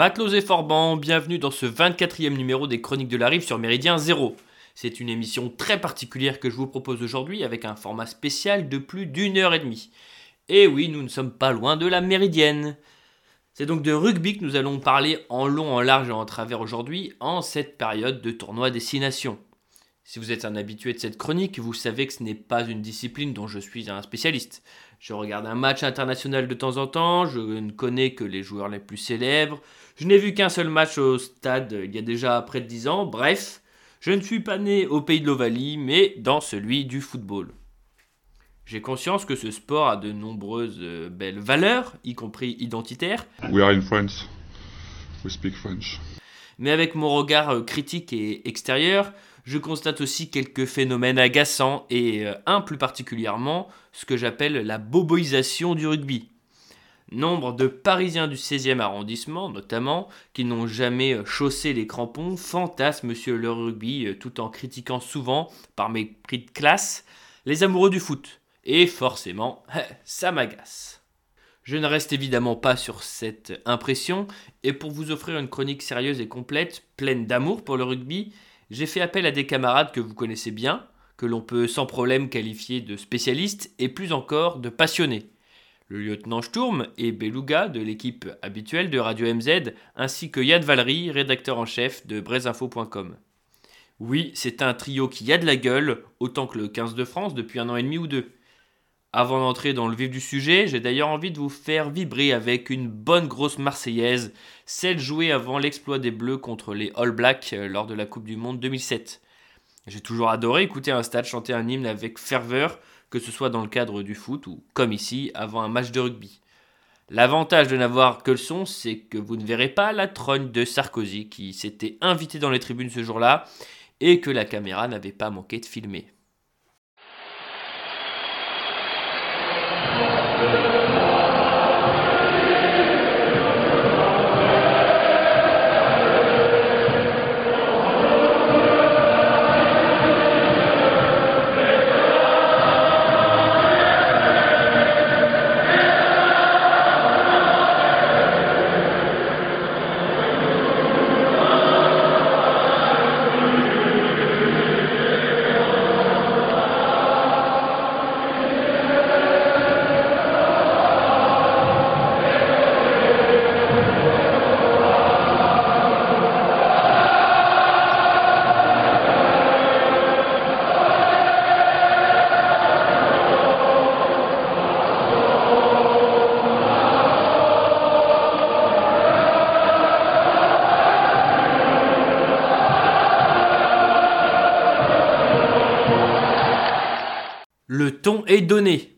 Matelots et Forban, bienvenue dans ce 24e numéro des Chroniques de la Rive sur Méridien Zéro. C'est une émission très particulière que je vous propose aujourd'hui avec un format spécial de plus d'une heure et demie. Et oui, nous ne sommes pas loin de la Méridienne. C'est donc de rugby que nous allons parler en long, en large et en travers aujourd'hui, en cette période de tournoi destination. Si vous êtes un habitué de cette chronique, vous savez que ce n'est pas une discipline dont je suis un spécialiste. Je regarde un match international de temps en temps, je ne connais que les joueurs les plus célèbres, je n'ai vu qu'un seul match au stade il y a déjà près de 10 ans, bref, je ne suis pas né au pays de l'Ovalie, mais dans celui du football. J'ai conscience que ce sport a de nombreuses euh, belles valeurs, y compris identitaires. We are in France. We speak French. Mais avec mon regard euh, critique et extérieur, je constate aussi quelques phénomènes agaçants et euh, un plus particulièrement ce que j'appelle la boboisation du rugby. Nombre de Parisiens du 16e arrondissement, notamment, qui n'ont jamais euh, chaussé les crampons, fantasment monsieur le rugby euh, tout en critiquant souvent, par mépris de classe, les amoureux du foot. Et forcément, ça m'agace. Je ne reste évidemment pas sur cette impression, et pour vous offrir une chronique sérieuse et complète, pleine d'amour pour le rugby, j'ai fait appel à des camarades que vous connaissez bien, que l'on peut sans problème qualifier de spécialistes et plus encore de passionnés. Le lieutenant Sturm et Beluga de l'équipe habituelle de Radio MZ, ainsi que Yann Valery, rédacteur en chef de Brezinfo.com. Oui, c'est un trio qui a de la gueule, autant que le 15 de France depuis un an et demi ou deux. Avant d'entrer dans le vif du sujet, j'ai d'ailleurs envie de vous faire vibrer avec une bonne grosse Marseillaise, celle jouée avant l'exploit des Bleus contre les All Blacks euh, lors de la Coupe du Monde 2007. J'ai toujours adoré écouter un stade chanter un hymne avec ferveur, que ce soit dans le cadre du foot ou, comme ici, avant un match de rugby. L'avantage de n'avoir que le son, c'est que vous ne verrez pas la trogne de Sarkozy qui s'était invité dans les tribunes ce jour-là et que la caméra n'avait pas manqué de filmer. Est donné.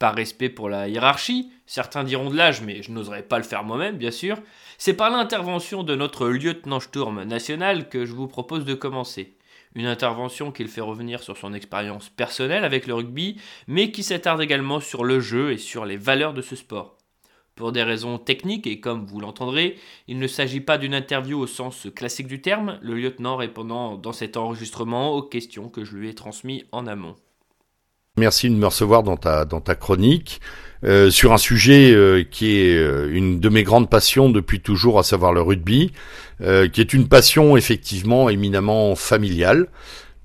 Par respect pour la hiérarchie, certains diront de l'âge, mais je n'oserais pas le faire moi-même, bien sûr, c'est par l'intervention de notre lieutenant Sturm national que je vous propose de commencer. Une intervention qu'il fait revenir sur son expérience personnelle avec le rugby, mais qui s'attarde également sur le jeu et sur les valeurs de ce sport. Pour des raisons techniques, et comme vous l'entendrez, il ne s'agit pas d'une interview au sens classique du terme, le lieutenant répondant dans cet enregistrement aux questions que je lui ai transmises en amont. Merci de me recevoir dans ta dans ta chronique euh, sur un sujet euh, qui est euh, une de mes grandes passions depuis toujours, à savoir le rugby, qui est une passion effectivement éminemment familiale,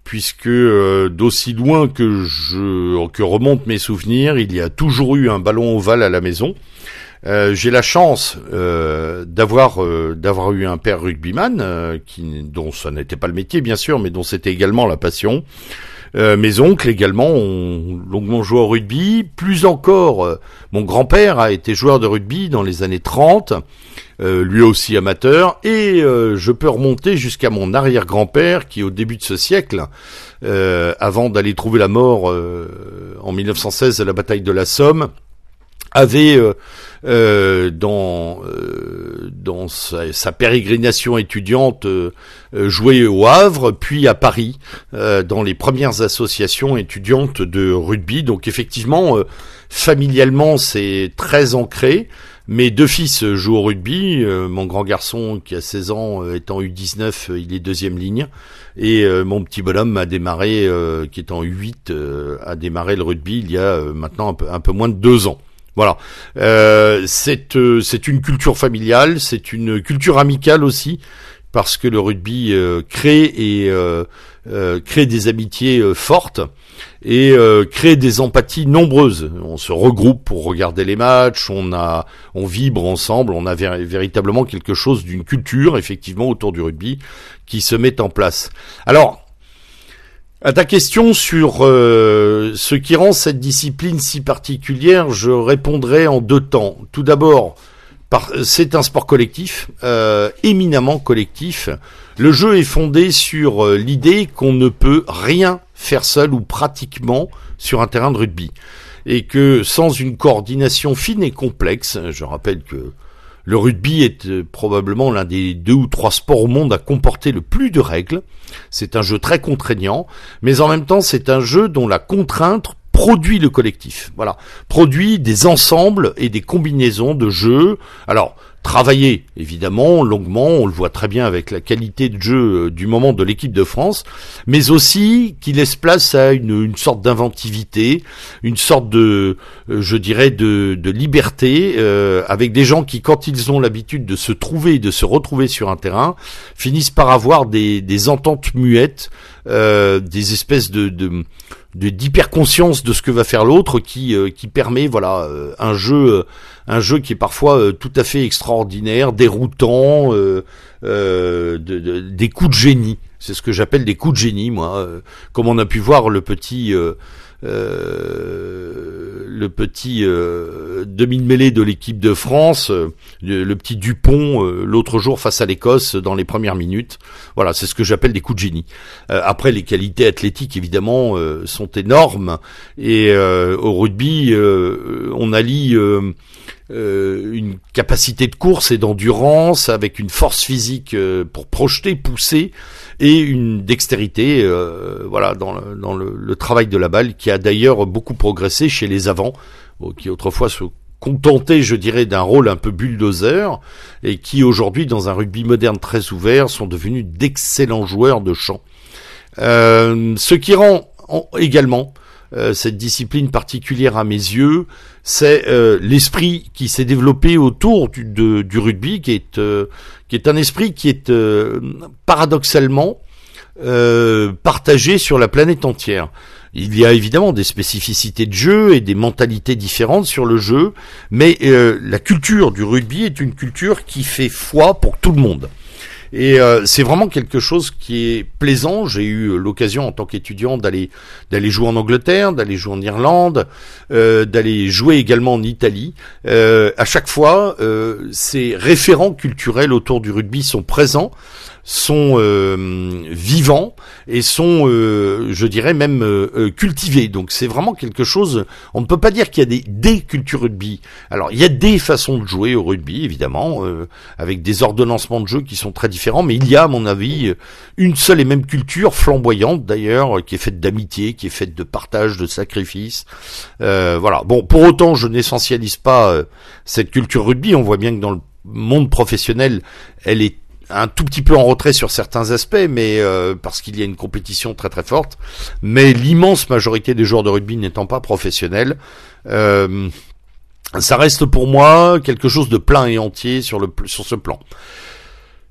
puisque d'aussi loin que je que remontent mes souvenirs, il y a toujours eu un ballon ovale à la maison. J'ai la chance d'avoir d'avoir eu un père rugbyman, qui dont ça n'était pas le métier bien sûr, mais dont c'était également la passion. Euh, mes oncles également ont longuement joué au rugby. Plus encore, euh, mon grand-père a été joueur de rugby dans les années 30, euh, lui aussi amateur. Et je peux remonter jusqu'à mon arrière-grand-père qui, au début de ce siècle, avant d'aller trouver la mort en 1916 à la bataille de la Somme, avait euh, dans euh, dans sa, pérégrination étudiante euh, joué au Havre, puis à Paris dans les premières associations étudiantes de rugby. Donc effectivement, familialement, c'est très ancré. Mes deux fils jouent au rugby. mon grand garçon, qui a 16 ans, étant U19, il est deuxième ligne. Et mon petit bonhomme a démarré, qui est en U8, a démarré le rugby il y a maintenant un peu moins de deux ans. Voilà. Euh, c'est euh, c'est une culture familiale, c'est une culture amicale aussi, parce que le rugby euh, crée et euh, crée des amitiés fortes et crée des empathies nombreuses. On se regroupe pour regarder les matchs, on a, on vibre ensemble, on a véritablement quelque chose d'une culture effectivement autour du rugby qui se met en place. Alors à ta question sur euh, ce qui rend cette discipline si particulière, je répondrai en deux temps. Tout d'abord, c'est un sport collectif, euh, éminemment collectif. Le jeu est fondé sur euh, l'idée qu'on ne peut rien faire seul ou pratiquement sur un terrain de rugby. Et que sans une coordination fine et complexe, je rappelle que le rugby est euh, probablement l'un des deux ou trois sports au monde à comporter le plus de règles. C'est un jeu très contraignant, mais en même temps c'est un jeu dont la contrainte produit le collectif. Voilà, produit des ensembles et des combinaisons de jeux. Alors, travailler évidemment longuement, on le voit très bien avec la qualité de jeu euh, du moment de l'équipe de France, mais aussi qui laisse place à une, une sorte d'inventivité, une sorte de, euh, je dirais, de, liberté, euh, avec des gens qui, quand ils ont l'habitude de se trouver, de se retrouver sur un terrain, finissent par avoir des, ententes muettes, des espèces de d'hyperconscience de ce que va faire l'autre qui qui permet voilà un jeu un jeu qui est parfois euh, tout à fait extraordinaire, déroutant, euh, euh, des coups de génie. C'est ce que j'appelle des coups de génie, moi. comme on a pu voir le petit euh, le petit euh, demi-mêlée de l'équipe de France, euh, le, petit Dupont l'autre jour face à l'Écosse dans les premières minutes. Voilà, c'est ce que j'appelle des coups de génie. après, les qualités athlétiques évidemment sont énormes et au rugby, on allie une capacité de course et d'endurance avec une force physique pour projeter, pousser et une dextérité, euh, voilà, dans, le, travail de la balle, qui a d'ailleurs beaucoup progressé chez les avants, qui autrefois se contentaient, je dirais, d'un rôle un peu bulldozer, et qui aujourd'hui, dans un rugby moderne très ouvert, sont devenus d'excellents joueurs de champ. Euh, ce qui rend également euh, cette discipline particulière à mes yeux, c'est euh, l'esprit qui s'est développé autour du, du rugby, qui est, euh, qui est un esprit qui est paradoxalement partagé sur la planète entière. Il y a évidemment des spécificités de jeu et des mentalités différentes sur le jeu, mais la culture du rugby est une culture qui fait foi pour tout le monde. Et euh, c'est vraiment quelque chose qui est plaisant. J'ai eu l'occasion en tant qu'étudiant d'aller d'aller jouer en Angleterre, d'aller jouer en Irlande, euh, d'aller jouer également en Italie. Euh, à chaque fois, euh, ces référents culturels autour du rugby sont présents sont euh, vivants et sont, euh, je dirais même euh, cultivés. Donc c'est vraiment quelque chose. On ne peut pas dire qu'il y a des, des cultures rugby. Alors il y a des façons de jouer au rugby, évidemment, avec des ordonnancements de jeu qui sont très différents, mais il y a, à mon avis, une seule et même culture flamboyante d'ailleurs, qui est faite d'amitié, qui est faite de partage, de sacrifice. voilà. Bon, pour autant, je n'essentialise pas cette culture rugby. On voit bien que dans le monde professionnel, elle est un tout petit peu en retrait sur certains aspects, mais euh, parce qu'il y a une compétition très très forte. Mais l'immense majorité des joueurs de rugby n'étant pas professionnels, euh, ça reste pour moi quelque chose de plein et entier sur ce plan.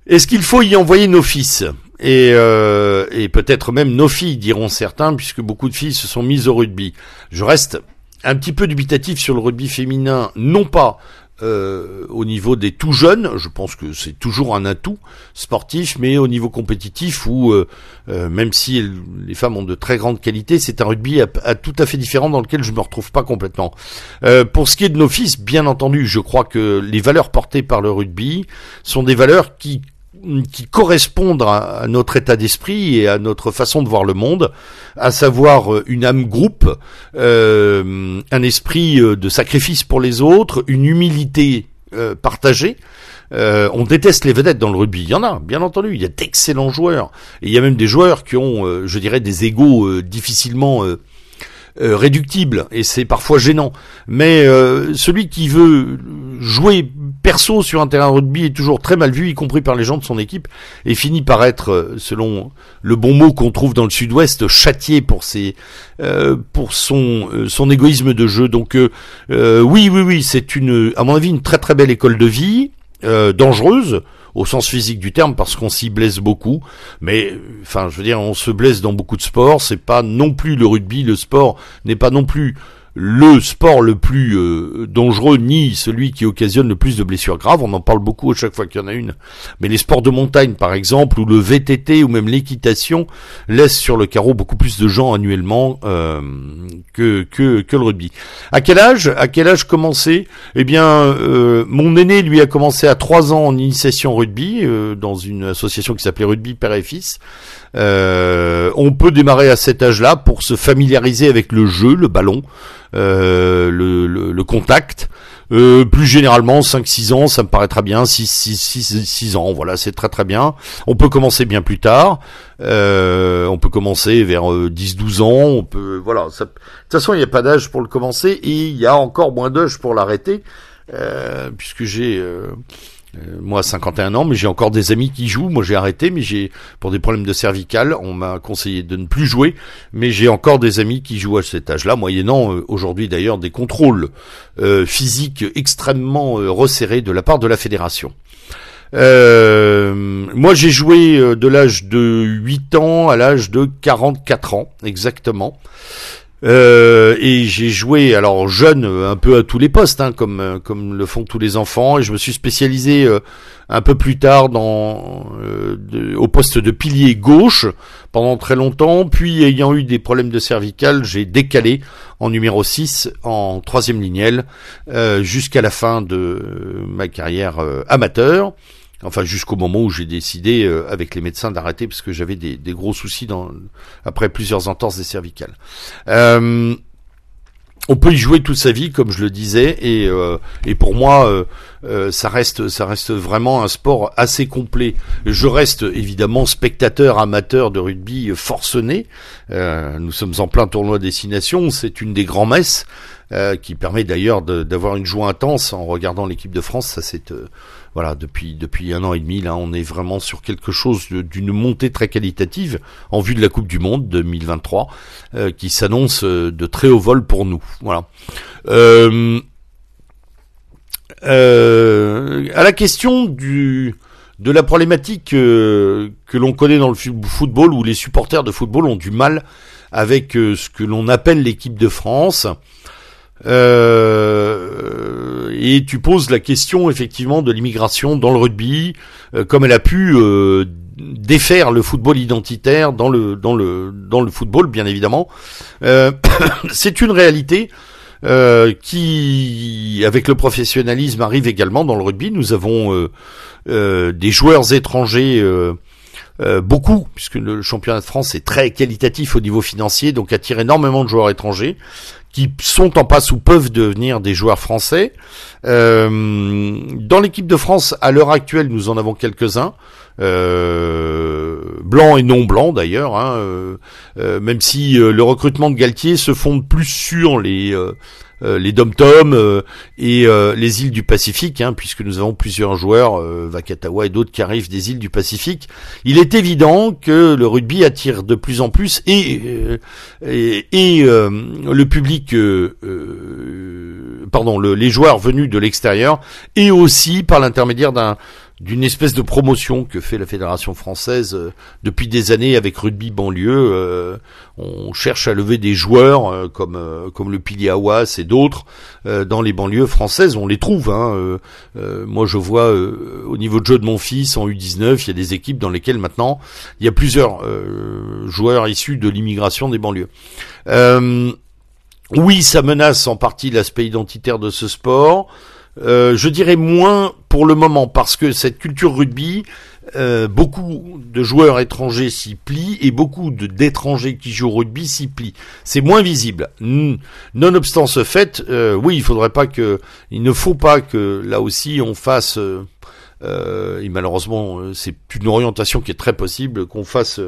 Est-ce qu'il faut y envoyer nos fils? Euh, et peut-être même nos filles, diront certains, puisque beaucoup de filles se sont mises au rugby. Je reste un petit peu dubitatif sur le rugby féminin, non pas euh, au niveau des tout jeunes, je pense que c'est toujours un atout sportif, mais au niveau compétitif où euh, euh, même si les femmes ont de très grandes qualités, c'est un rugby à, tout à fait différent dans lequel je me retrouve pas complètement. pour ce qui est de nos fils, bien entendu, je crois que les valeurs portées par le rugby sont des valeurs qui qui correspondent à, notre état d'esprit et à notre façon de voir le monde, à savoir euh, une âme groupe, euh, un esprit euh, de sacrifice pour les autres, une humilité partagée. on déteste les vedettes dans le rugby. Il y en a, bien entendu. Il y a d'excellents joueurs. Et il y a même des joueurs qui ont, je dirais, des égaux difficilement réductibles. Et c'est parfois gênant. Mais celui qui veut jouer perso sur un terrain rugby est toujours très mal vu, y compris par les gens de son équipe, et finit par être, euh, selon le bon mot qu'on trouve dans le Sud-Ouest, châtié pour ses, euh, pour son, euh, son égoïsme de jeu. Donc oui, oui, oui, c'est une, à mon avis, une très très belle école de vie, dangereuse au sens physique du terme parce qu'on s'y blesse beaucoup. Mais enfin, je veux dire, on se blesse dans beaucoup de sports. C'est pas non plus le rugby, le sport n'est pas non plus le sport le plus euh, dangereux ni celui qui occasionne le plus de blessures graves. On en parle beaucoup à chaque fois qu'il y en a une. Mais les sports de montagne, par exemple, ou le VTT, ou même l'équitation, laissent sur le carreau beaucoup plus de gens annuellement euh, que, que, le rugby. À quel âge À quel âge commencer? Eh bien, euh, mon aîné, lui, a commencé à 3 ans en initiation rugby, dans une association qui s'appelait Rugby Père et Fils. On peut démarrer à cet âge-là pour se familiariser avec le jeu, le ballon. Euh, le, le, contact. Euh, plus généralement, 5-6 ans, ça me paraît très bien. 6, 6, 6, ans, voilà, c'est très très bien. On peut commencer bien plus tard. Euh, on peut commencer vers 10-12 ans. On peut, voilà. de toute façon, il n'y a pas d'âge pour le commencer et il y a encore moins d'âge pour l'arrêter, puisque j'ai euh, moi, 51 ans, mais j'ai encore des amis qui jouent. Moi, j'ai arrêté, mais j'ai pour des problèmes de cervical, on m'a conseillé de ne plus jouer. Mais j'ai encore des amis qui jouent à cet âge-là, moyennant euh, aujourd'hui d'ailleurs des contrôles euh, physiques extrêmement resserrés de la part de la fédération. moi, j'ai joué de l'âge de 8 ans à l'âge de 44 ans, exactement. Euh, et j'ai joué alors jeune un peu à tous les postes, hein, comme euh, comme le font tous les enfants. Et je me suis spécialisé euh, un peu plus tard dans au poste de pilier gauche pendant très longtemps. Puis ayant eu des problèmes de cervical, j'ai décalé en numéro 6 en troisième lignelle jusqu'à la fin de ma carrière amateur. Enfin, jusqu'au moment où j'ai décidé, euh, avec les médecins, d'arrêter parce que j'avais des, gros soucis dans, après plusieurs entorses des cervicales. Euh, on peut y jouer toute sa vie, comme je le disais, et, euh, pour moi, ça reste, ça reste vraiment un sport assez complet. Je reste évidemment spectateur amateur de rugby forcené. nous sommes en plein tournoi destination. C'est une des grands messes qui permet d'ailleurs d'avoir une joie intense en regardant l'équipe de France. Ça, c'est voilà, depuis depuis un an et demi, là, on est vraiment sur quelque chose d'une montée très qualitative en vue de la Coupe du Monde 2023, euh, qui s'annonce euh, de très haut vol pour nous. Voilà. Euh, à la question du de la problématique que l'on connaît dans le football, où les supporters de football ont du mal avec ce que l'on appelle l'équipe de France. Euh, et tu poses la question effectivement de l'immigration dans le rugby, euh, comme elle a pu euh, défaire le football identitaire dans le dans le dans le football, bien évidemment. C'est une réalité. qui, avec le professionnalisme, arrive également dans le rugby. Nous avons des joueurs étrangers beaucoup, puisque le championnat de France est très qualitatif au niveau financier, donc attire énormément de joueurs étrangers qui sont en passe ou peuvent devenir des joueurs français. Euh, dans l'équipe de France, à l'heure actuelle, nous en avons quelques-uns. Euh, blancs et non blancs d'ailleurs, hein, euh, euh même si euh, le recrutement de Galtier se fonde plus sur les euh, les dom-tom euh, et euh, les îles du Pacifique, hein, puisque nous avons plusieurs joueurs, Vakatawa et d'autres qui arrivent des îles du Pacifique. Il est évident que le rugby attire de plus en plus et et, et le public, pardon, le, les joueurs venus de l'extérieur et aussi par l'intermédiaire d'un d'une espèce de promotion que fait la fédération française euh, depuis des années avec rugby banlieue. Euh, on cherche à lever des joueurs euh, comme comme le Pili Awas et d'autres dans les banlieues françaises. On les trouve. Hein, moi, je vois au niveau de jeu de mon fils en U19, il y a des équipes dans lesquelles maintenant il y a plusieurs joueurs issus de l'immigration des banlieues. oui, ça menace en partie l'aspect identitaire de ce sport. Euh, je dirais moins pour le moment parce que cette culture rugby, euh, beaucoup de joueurs étrangers s'y plient et beaucoup d'étrangers qui jouent au rugby s'y plient. C'est moins visible. Nonobstant ce fait, euh, oui, il faudrait pas que, il ne faut pas que là aussi on fasse et malheureusement, c'est une orientation qui est très possible qu'on fasse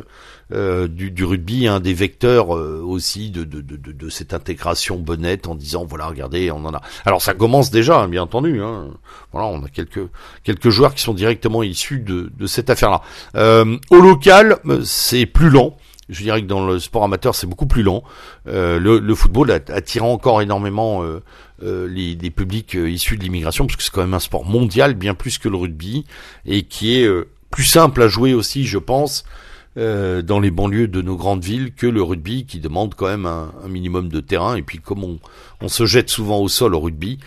du, du, rugby un des vecteurs aussi de, de, de, de, cette intégration bonnette en disant voilà regardez on en a. Alors ça commence déjà hein, bien entendu. Hein. Voilà on a quelques quelques joueurs qui sont directement issus de, de cette affaire-là. au local c'est plus lent. Je dirais que dans le sport amateur, c'est beaucoup plus lent. Euh, le, le, football attirant encore énormément euh, euh, les, les, publics issus de l'immigration, parce que c'est quand même un sport mondial, bien plus que le rugby, et qui est plus simple à jouer aussi, je pense, dans les banlieues de nos grandes villes que le rugby, qui demande quand même un, un minimum de terrain. Et puis comme on, on, se jette souvent au sol au rugby,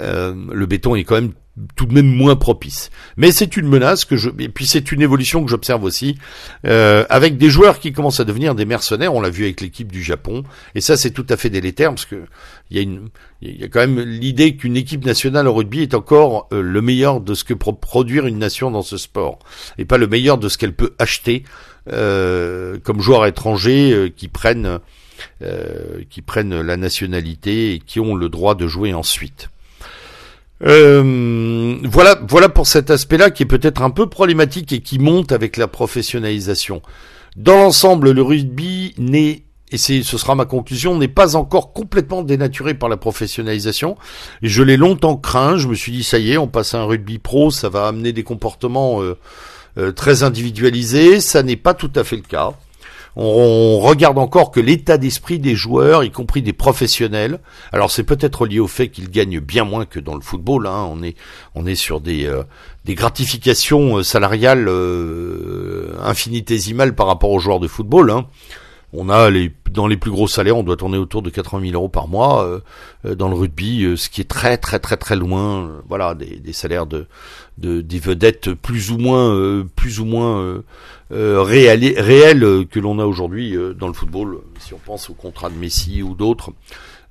le béton est quand même tout de même moins propice. Mais c'est une menace que je et puis c'est une évolution que j'observe aussi euh, avec des joueurs qui commencent à devenir des mercenaires. On l'a vu avec l'équipe du Japon et ça c'est tout à fait délétère parce que il y a une il y a quand même l'idée qu'une équipe nationale au rugby est encore euh, le meilleur de ce que peut produire une nation dans ce sport et pas le meilleur de ce qu'elle peut acheter euh, comme joueurs étrangers euh, qui prennent qui prennent la nationalité et qui ont le droit de jouer ensuite. Euh, voilà, voilà pour cet aspect-là qui est peut-être un peu problématique et qui monte avec la professionnalisation. Dans l'ensemble, le rugby n'est et ce sera ma conclusion, n'est pas encore complètement dénaturé par la professionnalisation. Je l'ai longtemps craint. Je me suis dit, ça y est, on passe à un rugby pro, ça va amener des comportements euh, euh, très individualisés. Ça n'est pas tout à fait le cas on, regarde encore que l'état d'esprit des joueurs, y compris des professionnels. Alors c'est peut-être lié au fait qu'ils gagnent bien moins que dans le football. Hein. On est on est sur des euh, des gratifications euh, salariales euh, infinitésimales par rapport aux joueurs de football. Hein. On a les dans les plus gros salaires, on doit tourner autour de 80 000 euros par mois dans le rugby, ce qui est très très très très loin. voilà, des, des salaires de, de des vedettes plus ou moins plus ou moins euh, réel, réel que l'on a aujourd'hui euh, dans le football, si on pense au contrat de Messi ou d'autres,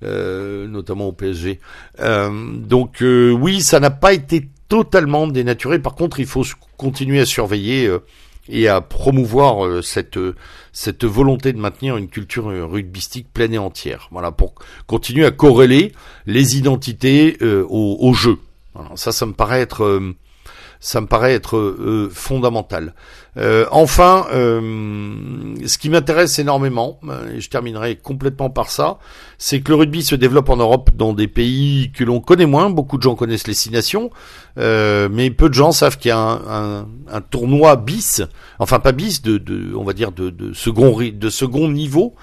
euh, notamment au PSG. donc oui, ça n'a pas été totalement dénaturé. Par contre, il faut continuer à surveiller et à promouvoir cette cette volonté de maintenir une culture rugbystique pleine et entière. Voilà, pour continuer à corréler les identités au, au, jeu. ça, ça me paraît être ça me paraît être euh, fondamental. Euh, enfin, euh, ce qui m'intéresse énormément, et je terminerai complètement par ça, c'est que le rugby se développe en Europe dans des pays que l'on connaît moins. Beaucoup de gens connaissent les six nations, mais peu de gens savent qu'il y a un, un, tournoi bis, enfin pas bis, de, de on va dire de, de second de second niveau,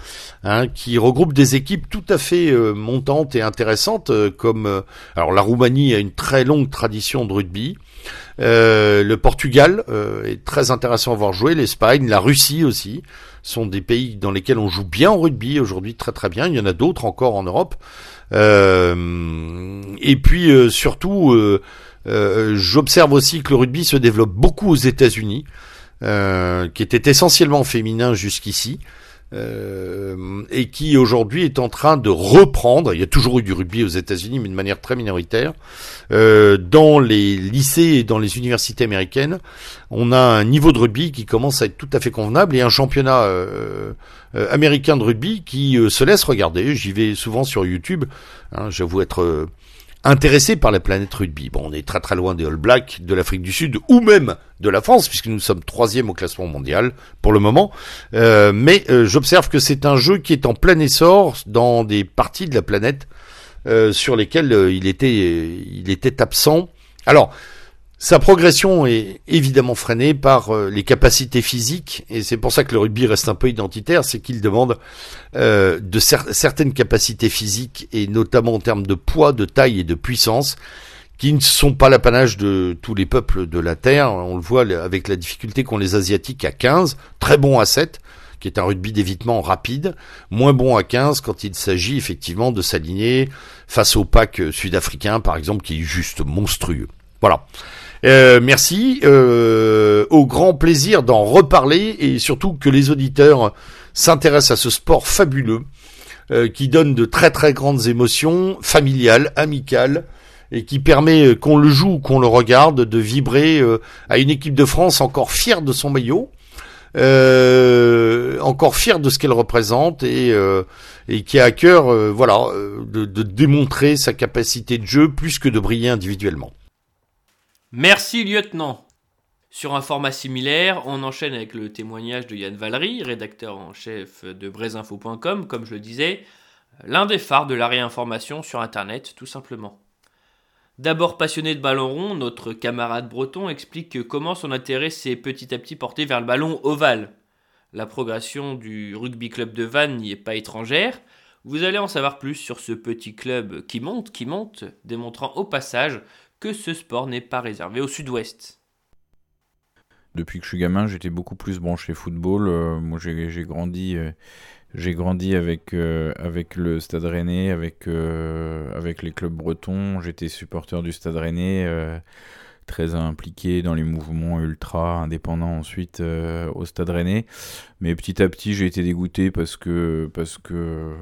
hein, qui regroupe des équipes tout à fait montantes et intéressantes, comme alors la Roumanie a une très longue tradition de rugby. Euh, le Portugal euh, est très intéressant à voir jouer, l'Espagne, la Russie aussi sont des pays dans lesquels on joue bien au rugby aujourd'hui très très bien. Il y en a d'autres encore en Europe. Euh, et puis surtout, j'observe aussi que le rugby se développe beaucoup aux États-Unis, qui était essentiellement féminin jusqu'ici. Euh, et qui aujourd'hui est en train de reprendre, il y a toujours eu du rugby aux États-Unis, mais de manière très minoritaire, euh, dans les lycées et dans les universités américaines, on a un niveau de rugby qui commence à être tout à fait convenable et un championnat euh, américain de rugby qui se laisse regarder. J'y vais souvent sur YouTube, hein, j'avoue être intéressé par la planète rugby. Bon, on est très très loin des All Blacks, de l'Afrique du Sud ou même de la France, puisque nous sommes troisième au classement mondial pour le moment. Euh, mais euh, j'observe que c'est un jeu qui est en plein essor dans des parties de la planète euh, sur lesquelles il était il était absent. Alors, sa progression est évidemment freinée par euh, les capacités physiques, et c'est pour ça que le rugby reste un peu identitaire, c'est qu'il demande euh, de certaines capacités physiques, et notamment en termes de poids, de taille et de puissance, qui ne sont pas l'apanage de tous les peuples de la Terre. On le voit avec la difficulté qu'ont les Asiatiques à 15, très bon à 7, qui est un rugby d'évitement rapide, moins bon à 15 quand il s'agit effectivement de s'aligner face au pack sud-africain, par exemple, qui est juste monstrueux. Voilà. Euh, merci. Euh, au grand plaisir d'en reparler et surtout que les auditeurs s'intéressent à ce sport fabuleux euh, qui donne de très très grandes émotions familiales, amicales et qui permet qu'on le joue ou qu'on le regarde de vibrer à une équipe de France encore fière de son maillot. encore fière de ce qu'elle représente et, et qui a à cœur voilà de démontrer sa capacité de jeu plus que de briller individuellement. Merci lieutenant. Sur un format similaire, on enchaîne avec le témoignage de Yann Valery, rédacteur en chef de braisinfo.com, comme je le disais, l'un des phares de la réinformation sur Internet, tout simplement. D'abord passionné de ballon rond, notre camarade breton explique comment son intérêt s'est petit à petit porté vers le ballon ovale. La progression du rugby club de Vannes n'y est pas étrangère. Vous allez en savoir plus sur ce petit club qui monte, qui monte, démontrant au passage que ce sport n'est pas réservé au sud-ouest. Depuis que je suis gamin, j'étais beaucoup plus branché football. Euh, moi, j'ai grandi euh, j'ai grandi avec, euh, avec le Stade Rennais, avec, avec les clubs bretons. J'étais supporter du Stade Rennais, très impliqué dans les mouvements ultra indépendants ensuite au Stade Rennais. Mais petit à petit, j'ai été dégoûté parce que, parce que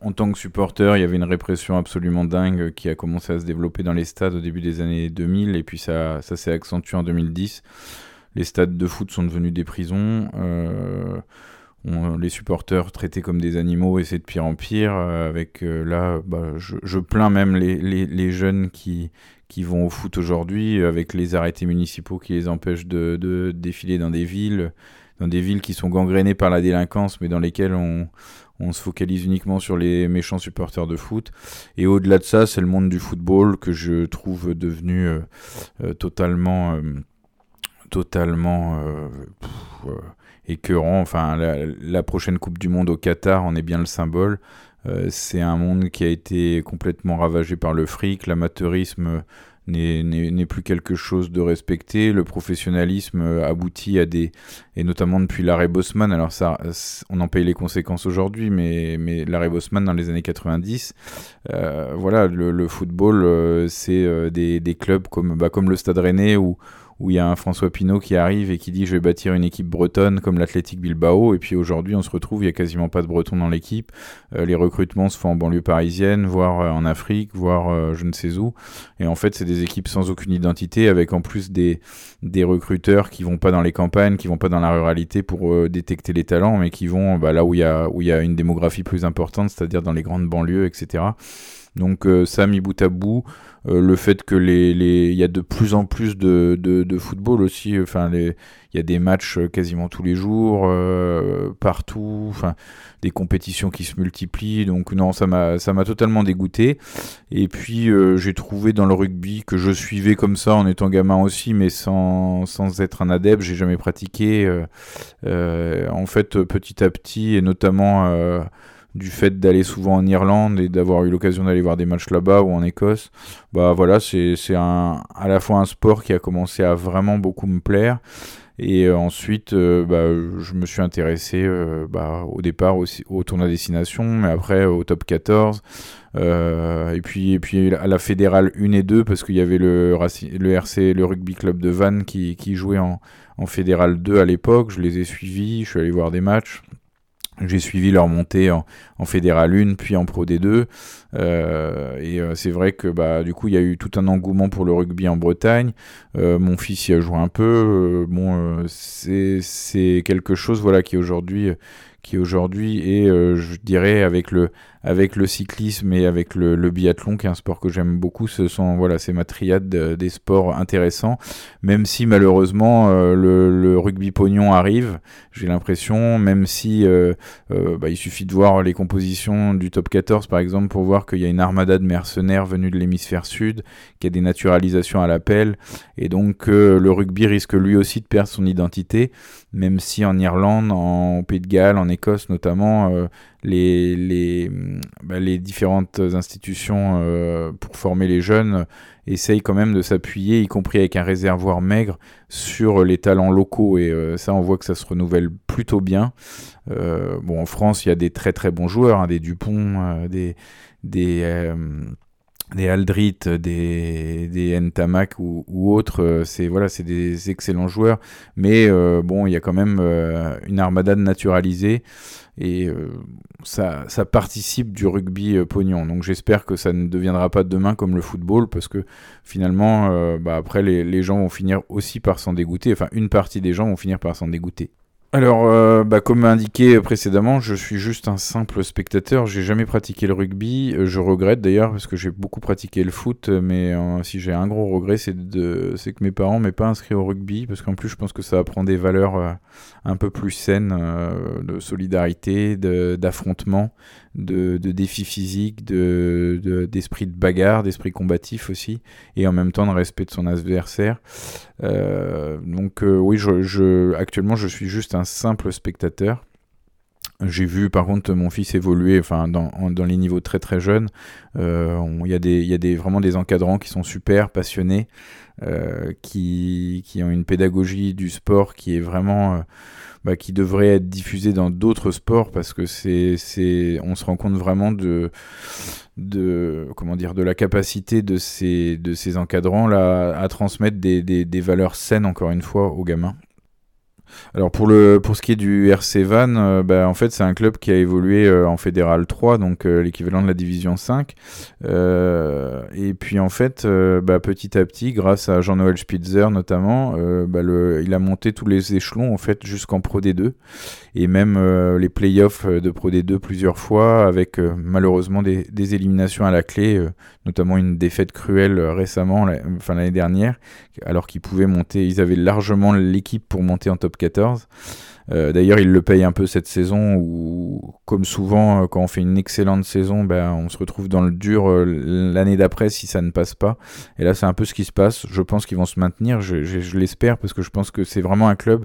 en tant que supporter, il y avait une répression absolument dingue qui a commencé à se développer dans les stades au début des années 2000 et puis ça, ça s'est accentué en 2010. Les stades de foot sont devenus des prisons. Euh, les supporters traités comme des animaux et c'est de pire en pire. Euh, avec euh, là, bah, je, plains même les, les, jeunes qui, qui vont au foot aujourd'hui avec les arrêtés municipaux qui les empêchent de, de, défiler dans des villes, dans des villes qui sont gangrénées par la délinquance, mais dans lesquelles on, on se focalise uniquement sur les méchants supporters de foot. Et au-delà de ça, c'est le monde du football que je trouve devenu euh, totalement, totalement écœurant. Enfin, la, prochaine Coupe du Monde au Qatar en est bien le symbole. Euh, c'est un monde qui a été complètement ravagé par le fric, l'amateurisme n'est plus quelque chose de respecté, le professionnalisme aboutit à des... et notamment depuis l'arrêt Bosman, alors ça, on en paye les conséquences aujourd'hui, mais, mais l'arrêt Bosman dans les années 90, euh, voilà, le, football, euh, c'est des, clubs comme, bah, comme le Stade Rennais ou où il y a un François Pinault qui arrive et qui dit je vais bâtir une équipe bretonne comme l'Athletic Bilbao. Et puis aujourd'hui on se retrouve il y a quasiment pas de bretons dans l'équipe. Euh, les recrutements se font en banlieue parisienne voire euh, en Afrique voire euh, je ne sais où. Et en fait c'est des équipes sans aucune identité avec en plus des des recruteurs qui vont pas dans les campagnes qui vont pas dans la ruralité pour détecter les talents mais qui vont bah, là où il y a où il y a une démographie plus importante c'est-à-dire dans les grandes banlieues etc donc ça mis bout à bout euh, le fait que les, il y a de plus en plus de, de, de football aussi. Enfin, les, il y a des matchs euh, quasiment tous les jours, euh, partout. Enfin, des compétitions qui se multiplient. Donc non, ça m'a, ça m'a totalement dégoûté. Et puis j'ai trouvé dans le rugby que je suivais comme ça en étant gamin aussi, mais sans, sans être un adepte. J'ai jamais pratiqué. en fait, petit à petit, et notamment du fait d'aller souvent en Irlande et d'avoir eu l'occasion d'aller voir des matchs là-bas ou en Écosse, bah voilà, c'est à la fois un sport qui a commencé à vraiment beaucoup me plaire. Et euh, ensuite, euh, bah, je me suis intéressé euh, bah, au départ aussi, au tournoi destination, mais après au top 14. et, puis, puis à la fédérale 1 et 2, parce qu'il y avait le, RC, le rugby club de Vannes qui, qui jouait en, en fédérale 2 à l'époque. Je les ai suivis, je suis allé voir des matchs. J'ai suivi leur montée en, Fédéral 1, puis en Pro D2. Euh, et euh, c'est vrai que bah, du coup, il y a eu tout un engouement pour le rugby en Bretagne. Euh, mon fils y a joué un peu. Bon, c'est quelque chose voilà, qui aujourd'hui qui aujourd'hui est, je dirais, avec le, avec le cyclisme et avec le, biathlon, qui est un sport que j'aime beaucoup, ce sont voilà, c'est ma triade des sports intéressants. Même si malheureusement le, le, rugby pognon arrive, j'ai l'impression, même si euh, bah, il suffit de voir les compositions du top 14 par exemple pour voir qu'il y a une armada de mercenaires venus de l'hémisphère sud, qu'il y a des naturalisations à l'appel, et donc euh, le rugby risque lui aussi de perdre son identité, même si en Irlande, en Pays de Galles, en Écosse notamment, euh, les, les, bah, les, différentes institutions euh, pour former les jeunes essayent quand même de s'appuyer, y compris avec un réservoir maigre, sur les talents locaux. Et ça, on voit que ça se renouvelle plutôt bien. bon, en France, il y a des très très bons joueurs, hein, des Dupont, des, euh, des Aldrit, des, des Ntamak ou, ou autres, euh, c'est voilà, c'est des excellents joueurs, mais euh, bon, il y a quand même une armada naturalisée et ça, ça participe du rugby pognon. Donc j'espère que ça ne deviendra pas demain comme le football, parce que finalement, bah, après, les, les gens vont finir aussi par s'en dégoûter, enfin une partie des gens vont finir par s'en dégoûter. Alors, euh, bah, comme indiqué précédemment, je suis juste un simple spectateur. J'ai jamais pratiqué le rugby. Euh, je regrette d'ailleurs parce que j'ai beaucoup pratiqué le foot, mais euh, si j'ai un gros regret, c'est de, que mes parents m'aient pas inscrit au rugby parce qu'en plus, je pense que ça apprend des valeurs un peu plus saines de solidarité, d'affrontement, de, de, défis physiques, de, d'esprit de, bagarre, d'esprit combatif aussi, et en même temps de respect de son adversaire. donc oui, je, je, actuellement, je suis juste un simple spectateur. J'ai vu par contre mon fils évoluer enfin, dans, dans les niveaux très très jeunes. Euh, il y a, des, y a des, vraiment des encadrants qui sont super passionnés, euh, qui, qui, ont une pédagogie du sport qui est vraiment... Bah, qui devrait être diffusée dans d'autres sports parce que c'est, c'est, on se rend compte vraiment de, de, comment dire, de la capacité de ces, de ces encadrants là, à transmettre des, des valeurs saines encore une fois aux gamins. Alors pour le pour ce qui est du RC Van, euh, bah, en fait c'est un club qui a évolué euh, en fédéral 3, donc euh, l'équivalent de la division 5. et puis en fait, bah, petit à petit, grâce à Jean-Noël Spitzer notamment, le, il a monté tous les échelons en fait jusqu'en Pro D2 et même les playoffs de Pro D2 plusieurs fois avec malheureusement des, éliminations à la clé, notamment une défaite cruelle récemment, enfin l'année dernière, alors qu'ils pouvaient monter, ils avaient largement l'équipe pour monter en top 14. Euh, d'ailleurs, il le paye un peu cette saison où, comme souvent, euh, quand on fait une excellente saison, ben, on se retrouve dans le dur euh, l'année d'après si ça ne passe pas. Et là, c'est un peu ce qui se passe. Je pense qu'ils vont se maintenir, je l'espère, parce que je pense que c'est vraiment un club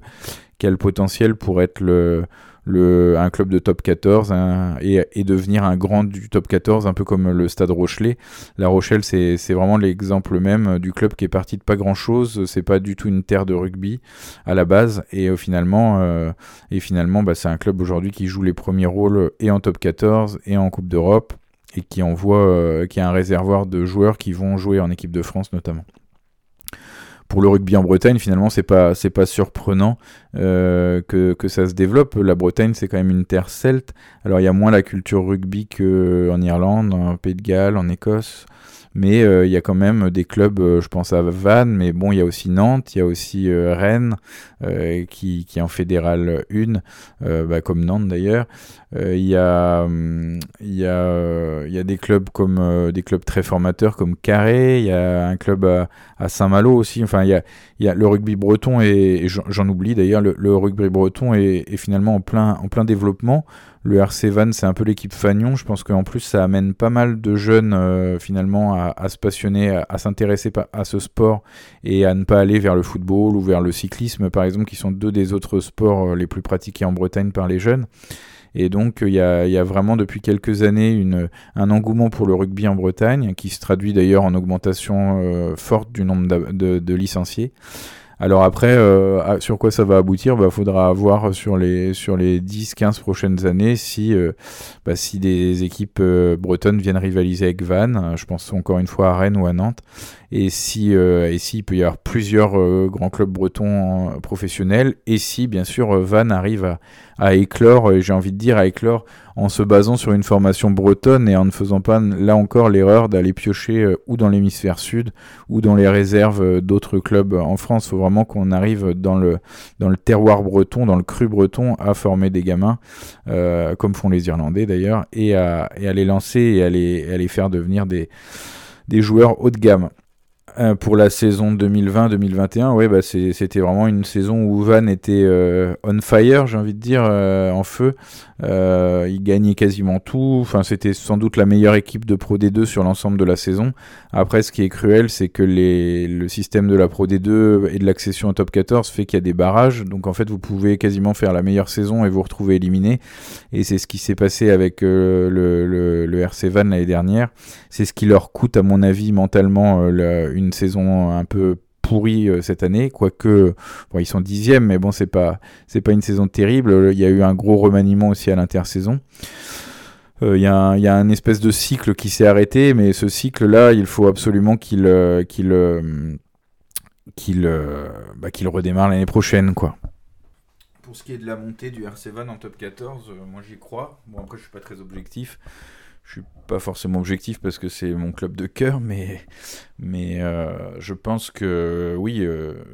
qui a le potentiel pour être le, un club de top 14 et, devenir un grand du top 14, un peu comme le Stade Rochelet. La Rochelle, c'est vraiment l'exemple même du club qui est parti de pas grand chose. C'est pas du tout une terre de rugby à la base. Et euh, finalement, euh, finalement bah, c'est un club aujourd'hui qui joue les premiers rôles et en top 14 et en Coupe d'Europe et qui envoie, euh, qui a un réservoir de joueurs qui vont jouer en équipe de France notamment pour le rugby en Bretagne, finalement, c'est pas c'est pas surprenant euh, que, que, ça se développe. La Bretagne, c'est quand même une terre celte. Alors, il y a moins la culture rugby qu'en Irlande, en Pays de Galles, en Écosse. Mais euh, il y a quand même des clubs, euh, je pense à Vannes, mais bon, il y a aussi Nantes, il y a aussi Rennes, qui, qui est en fédéral 1, bah, comme Nantes d'ailleurs. Il y, a, hum, y, a, y a des clubs comme des clubs très formateurs comme Carré, il y a un club à, Saint-Malo aussi. Enfin, il y a, y a le rugby breton et, j'en oublie d'ailleurs, le, rugby breton est, finalement en plein, en plein développement. Le RC Van, c'est un peu l'équipe Fagnon. Je pense qu'en plus, ça amène pas mal de jeunes euh, finalement à, se passionner, à, s'intéresser à ce sport et à ne pas aller vers le football ou vers le cyclisme, par exemple, qui sont deux des autres sports euh, les plus pratiqués en Bretagne par les jeunes. Et donc, il y a, vraiment depuis quelques années un engouement pour le rugby en Bretagne, qui se traduit d'ailleurs en augmentation euh, forte du nombre de, licenciés. Alors après, euh, sur quoi ça va aboutir? Il bah, faudra voir sur les, sur les 10-15 prochaines années si, euh, bah, si des équipes bretonnes viennent rivaliser avec Vannes. Je pense encore une fois à Rennes ou à Nantes. Et si, et s'il peut y avoir plusieurs grands clubs bretons professionnels. Et si, bien sûr, Vannes arrive à, à éclore, j'ai envie de dire, à éclore en se basant sur une formation bretonne et en ne faisant pas là encore l'erreur d'aller piocher euh, ou dans l'hémisphère sud ou dans les réserves euh, d'autres clubs en France. Il faut vraiment qu'on arrive dans le, terroir breton, dans le cru breton, à former des gamins, euh, comme font les Irlandais d'ailleurs, et à, les lancer et à les, faire devenir des joueurs haut de gamme. Euh, pour la saison 2020-2021, ouais, bah c'était vraiment une saison où Van était euh, on fire, j'ai envie de dire, euh, en feu. il gagnait quasiment tout. Enfin, c'était sans doute la meilleure équipe de Pro D2 sur l'ensemble de la saison. Après, ce qui est cruel, c'est que le système de la Pro D2 et de l'accession au top 14 fait qu'il y a des barrages. Donc, en fait, vous pouvez quasiment faire la meilleure saison et vous retrouver éliminé. Et c'est ce qui s'est passé avec le, RC Van l'année dernière. C'est ce qui leur coûte, à mon avis, mentalement, une saison un peu pourrie euh, cette année, quoique ils sont dixièmes, mais bon, c'est pas c'est pas une saison terrible. Il y a eu un gros remaniement aussi à l'intersaison. Euh, il y, a un espèce de cycle qui s'est arrêté, mais ce cycle-là, il faut absolument qu'il euh, qu'il qu'il bah, redémarre l'année prochaine, quoi. Pour ce qui est de la montée du RC Van en top 14, moi j'y crois. Bon après je suis pas très objectif je suis pas forcément objectif parce que c'est mon club de cœur, mais, mais je pense que oui,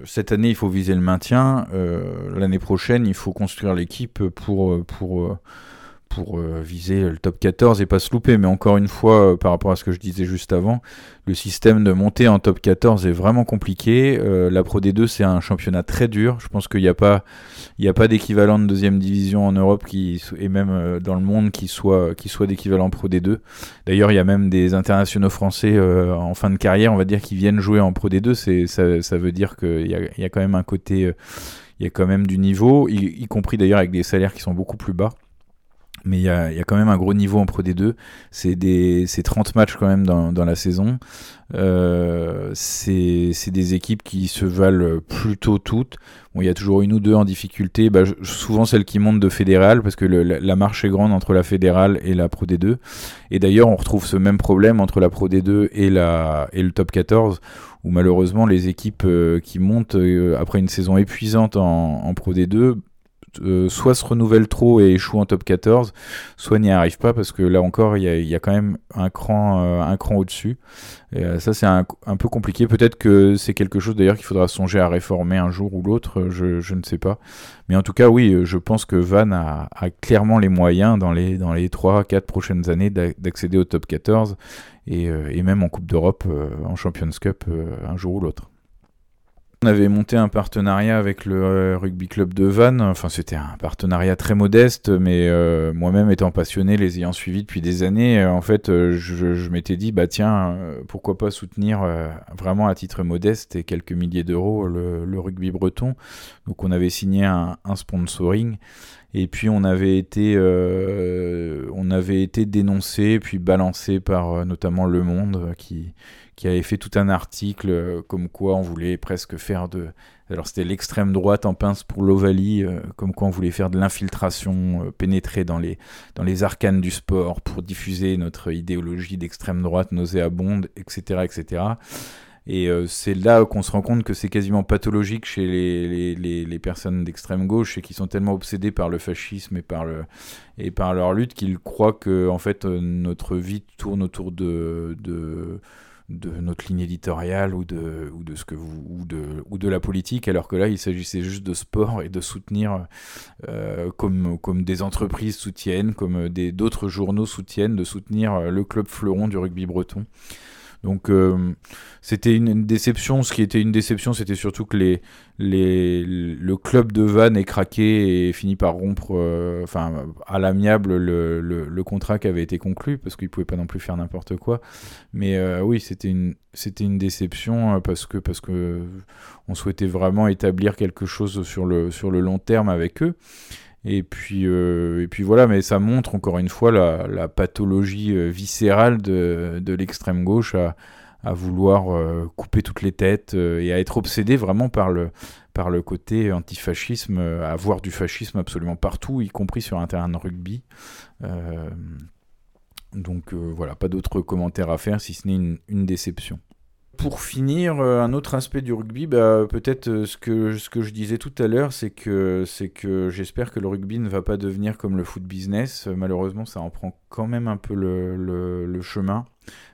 cette année il faut viser le maintien. L'année prochaine, il faut construire l'équipe pour, pour pour euh, viser le top 14 et pas se louper. Mais encore une fois, euh, par rapport à ce que je disais juste avant, le système de montée en top 14 est vraiment compliqué. Euh, la Pro D2, c'est un championnat très dur. Je pense qu'il n'y a pas, pas d'équivalent de deuxième division en Europe qui, et même dans le monde qui soit, qui soit d'équivalent Pro D2. D'ailleurs, il y a même des internationaux français en fin de carrière, on va dire, qui viennent jouer en Pro D2. C'est, ça, ça veut dire qu'il y a, y a quand même un côté il y a quand même du niveau, y compris d'ailleurs avec des salaires qui sont beaucoup plus bas mais il y a, quand même un gros niveau en Pro D2. C'est des 30 matchs quand même dans, la saison. Euh, c'est des équipes qui se valent plutôt toutes. Bon, il y a toujours une ou deux en difficulté. Bah, souvent celles qui montent de fédérale, parce que la, marche est grande entre la fédérale et la Pro D2. Et d'ailleurs, on retrouve ce même problème entre la Pro D2 et, la, et le top 14, où malheureusement les équipes euh, qui montent euh, après une saison épuisante en Pro D2 euh, soit se renouvelle trop et échoue en top 14, soit n'y arrive pas parce que là encore il y a, quand même un cran, euh, au-dessus. Euh, ça c'est un, peu compliqué. Peut-être que c'est quelque chose d'ailleurs qu'il faudra songer à réformer un jour ou l'autre, je, ne sais pas. Mais en tout cas oui, je pense que Van a, clairement les moyens dans les, dans les 3-4 prochaines années d'accéder au top 14 et, et même en Coupe d'Europe, en Champions Cup un jour ou l'autre. On avait monté un partenariat avec le euh, rugby club de Vannes. Enfin, c'était un partenariat très modeste, mais euh, moi-même étant passionné, les ayant suivis depuis des années, euh, en fait, je, m'étais dit, bah tiens, pourquoi pas soutenir vraiment à titre modeste et quelques milliers d'euros le, rugby breton. Donc, on avait signé un, sponsoring. Et puis on avait été, on avait été dénoncé puis balancé par notamment Le Monde qui, qui avait fait tout un article euh, comme quoi on voulait presque faire de... Alors c'était l'extrême droite en pince pour l'Ovalie, euh, comme quoi on voulait faire de l'infiltration, euh, pénétrer dans les, dans les arcanes du sport pour diffuser notre idéologie d'extrême droite nauséabonde, etc. etc. Et c'est là qu'on se rend compte que c'est quasiment pathologique chez les, les, les, personnes d'extrême gauche et qui sont tellement obsédées par le fascisme et par, le, et par leur lutte qu'ils croient que en fait, notre vie tourne autour de, de de notre ligne éditoriale ou de, ou de ce que vous ou de, ou de la politique, alors que là il s'agissait juste de sport et de soutenir euh, comme, comme des entreprises soutiennent, comme d'autres journaux soutiennent, de soutenir le club fleuron du rugby breton. Donc euh, c'était une, déception. Ce qui était une déception, c'était surtout que le club de Vannes ait craqué et fini par rompre, euh, enfin à l'amiable, le, contrat qui avait été conclu parce qu'il pouvait pas non plus faire n'importe quoi. Mais euh, oui, c'était une une déception parce que parce que souhaitait vraiment établir quelque chose sur le sur le long terme avec eux. Et puis, euh, et puis voilà, mais ça montre encore une fois la, pathologie euh, viscérale de, de l'extrême gauche à, à vouloir euh, couper toutes les têtes et à être obsédé vraiment par le, par le côté antifascisme, à voir du fascisme absolument partout, y compris sur un terrain de rugby. donc voilà, pas d'autres commentaires à faire si ce n'est une, une déception. Pour finir, euh, un autre aspect du rugby, bah, peut-être euh, ce que, je disais tout à l'heure, c'est que, j'espère que le rugby ne va pas devenir comme le foot business. Euh, malheureusement, ça en prend quand même un peu le, chemin.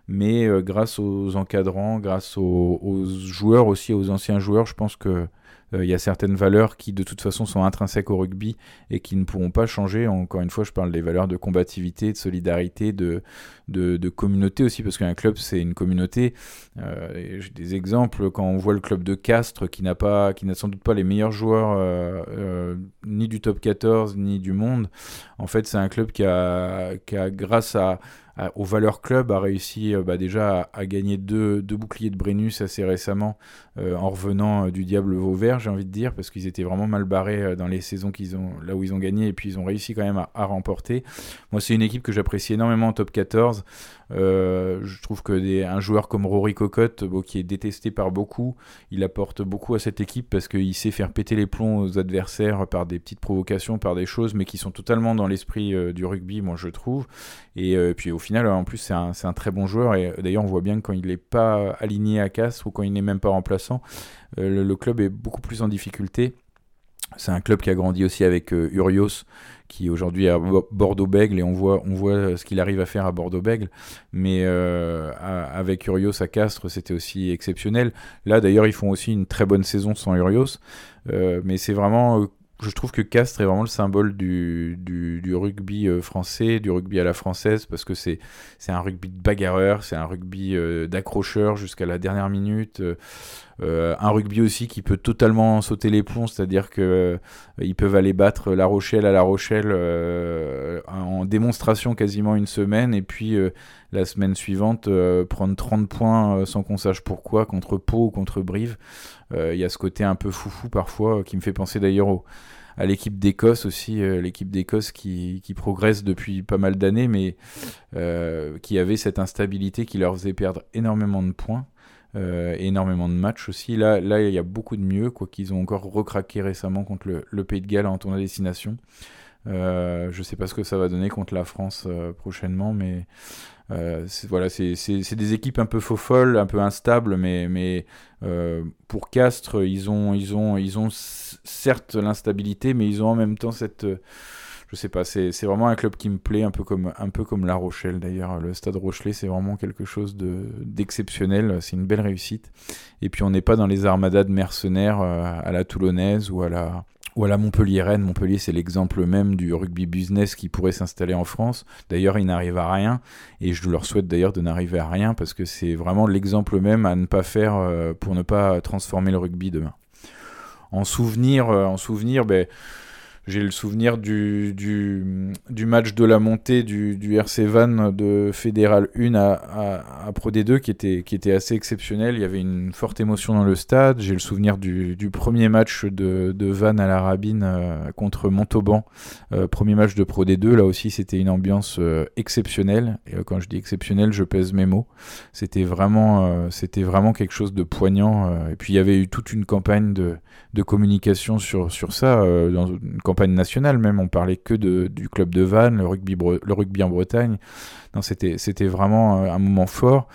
Mais grâce aux encadrants, grâce aux, joueurs aussi, aux anciens joueurs, je pense que il y a certaines valeurs qui de toute façon sont intrinsèques au rugby et qui ne pourront pas changer. Encore une fois, je parle des valeurs de combativité, de solidarité, de, de, communauté aussi, parce qu'un club c'est une communauté. Euh, J'ai des exemples quand on voit le club de Castres qui n'a pas, qui n'a sans doute pas les meilleurs joueurs euh, euh, ni du top 14 ni du monde. En fait, c'est un club qui a, qui a grâce à au Valeur Club a réussi euh, bah, déjà à, gagner deux, boucliers de Brennus assez récemment euh, en revenant euh, du Diable Vauvert, j'ai envie de dire, parce qu'ils étaient vraiment mal barrés dans les saisons qu'ils ont, là où ils ont gagné, et puis ils ont réussi quand même à, remporter. Moi, c'est une équipe que j'apprécie énormément en top 14. Euh, je trouve que un joueur comme Rory Cocotte, qui est détesté par beaucoup, il apporte beaucoup à cette équipe parce qu'il sait faire péter les plombs aux adversaires par des petites provocations, par des choses, mais qui sont totalement dans l'esprit du rugby, moi je trouve. Et puis au final, en plus, c'est un, très bon joueur. Et d'ailleurs, on voit bien que quand il n'est pas aligné à casse ou quand il n'est même pas remplaçant, le, le club est beaucoup plus en difficulté. C'est un club qui a grandi aussi avec Urios, qui aujourd'hui à Bordeaux-Bègle, et on voit, on voit ce qu'il arrive à faire à Bordeaux-Bègle. Mais avec Urios à Castres, c'était aussi exceptionnel. Là, d'ailleurs, ils font aussi une très bonne saison sans Urios. mais c'est vraiment je trouve que Castres est vraiment le symbole du, du, rugby euh, français, du rugby à la française, parce que c'est un rugby de bagarreur, c'est un rugby euh, d'accrocheur jusqu'à la dernière minute. Euh, un rugby aussi qui peut totalement sauter les plombs, c'est-à-dire que ils peuvent aller battre La Rochelle à La Rochelle en démonstration quasiment une semaine, et puis la semaine suivante prendre 30 points sans qu'on sache pourquoi contre Pau ou contre Brive. Il y a ce côté un peu foufou parfois qui me fait penser d'ailleurs au à l'équipe d'Écosse aussi, euh, l'équipe d'Écosse qui, qui, progresse depuis pas mal d'années, mais euh, qui avait cette instabilité qui leur faisait perdre énormément de points. Euh, énormément de matchs aussi. Là, là, il y a beaucoup de mieux, quoi qu'ils ont encore recraqué récemment contre le, le Pays de Galles en tournoi destination. Euh, je sais pas ce que ça va donner contre la France prochainement, mais euh, voilà, c'est des équipes un peu faux folles, un peu instables, mais, mais euh, pour Castres, ils ont, ils ont, ils ont certes l'instabilité, mais ils ont en même temps cette. je sais pas, c'est vraiment un club qui me plaît, un peu comme, un peu comme La Rochelle d'ailleurs. Le stade Rochelet, c'est vraiment quelque chose d'exceptionnel, c'est une belle réussite. Et puis on n'est pas dans les armadas de mercenaires euh, à la toulonnaise ou à la, ou à la Montpellier-Rennes. Montpellier, c'est l'exemple même du rugby business qui pourrait s'installer en France. D'ailleurs, ils n'arrivent à rien. Et je leur souhaite d'ailleurs de n'arriver à rien parce que c'est vraiment l'exemple même à ne pas faire euh, pour ne pas transformer le rugby demain. En souvenir, euh, en souvenir, ben, j'ai le souvenir du, du, match de la montée du, du RC Van de Fédéral 1 à, à, Pro D2 qui était, qui était assez exceptionnel. Il y avait une forte émotion dans le stade. J'ai le souvenir du, du premier match de, de Van à la Rabine euh, contre Montauban. Euh, premier match de Pro D2. Là aussi, c'était une ambiance euh, exceptionnelle. Et quand je dis exceptionnel, je pèse mes mots. C'était vraiment, vraiment quelque chose de poignant. et puis, il y avait eu toute une campagne de, de communication sur, sur ça. dans nationale même, on parlait que de, du club de Vannes, le rugby, le rugby en Bretagne. Non, c'était, c'était vraiment euh, un moment fort.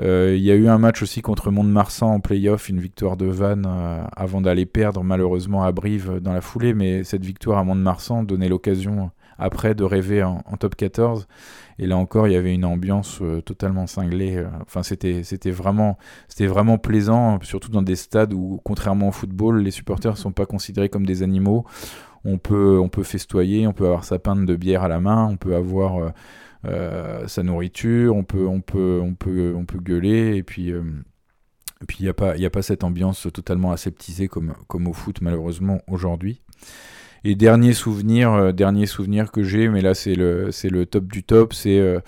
Euh, il y a eu un match aussi contre Mont-de-Marsan en playoff, une victoire de Vannes euh, avant d'aller perdre malheureusement à Brive dans la foulée, mais cette victoire à Mont-de-Marsan donnait l'occasion après de rêver en, top 14. Et là encore, il y avait une ambiance totalement cinglée. Enfin, c'était, c'était, vraiment, c'était vraiment plaisant, surtout dans des stades où, contrairement au football, les supporters sont pas considérés comme des animaux on peut, on peut festoyer, on peut avoir sa pinte de bière à la main, on peut avoir euh, euh, sa nourriture, on peut, on peut, on peut, on peut gueuler, et puis. Euh, il n'y a, pas, a pas cette ambiance totalement aseptisée comme au foot malheureusement aujourd'hui. Et dernier souvenir, euh, dernier souvenir que j'ai, mais là c'est le c'est le top du top, c'est euh,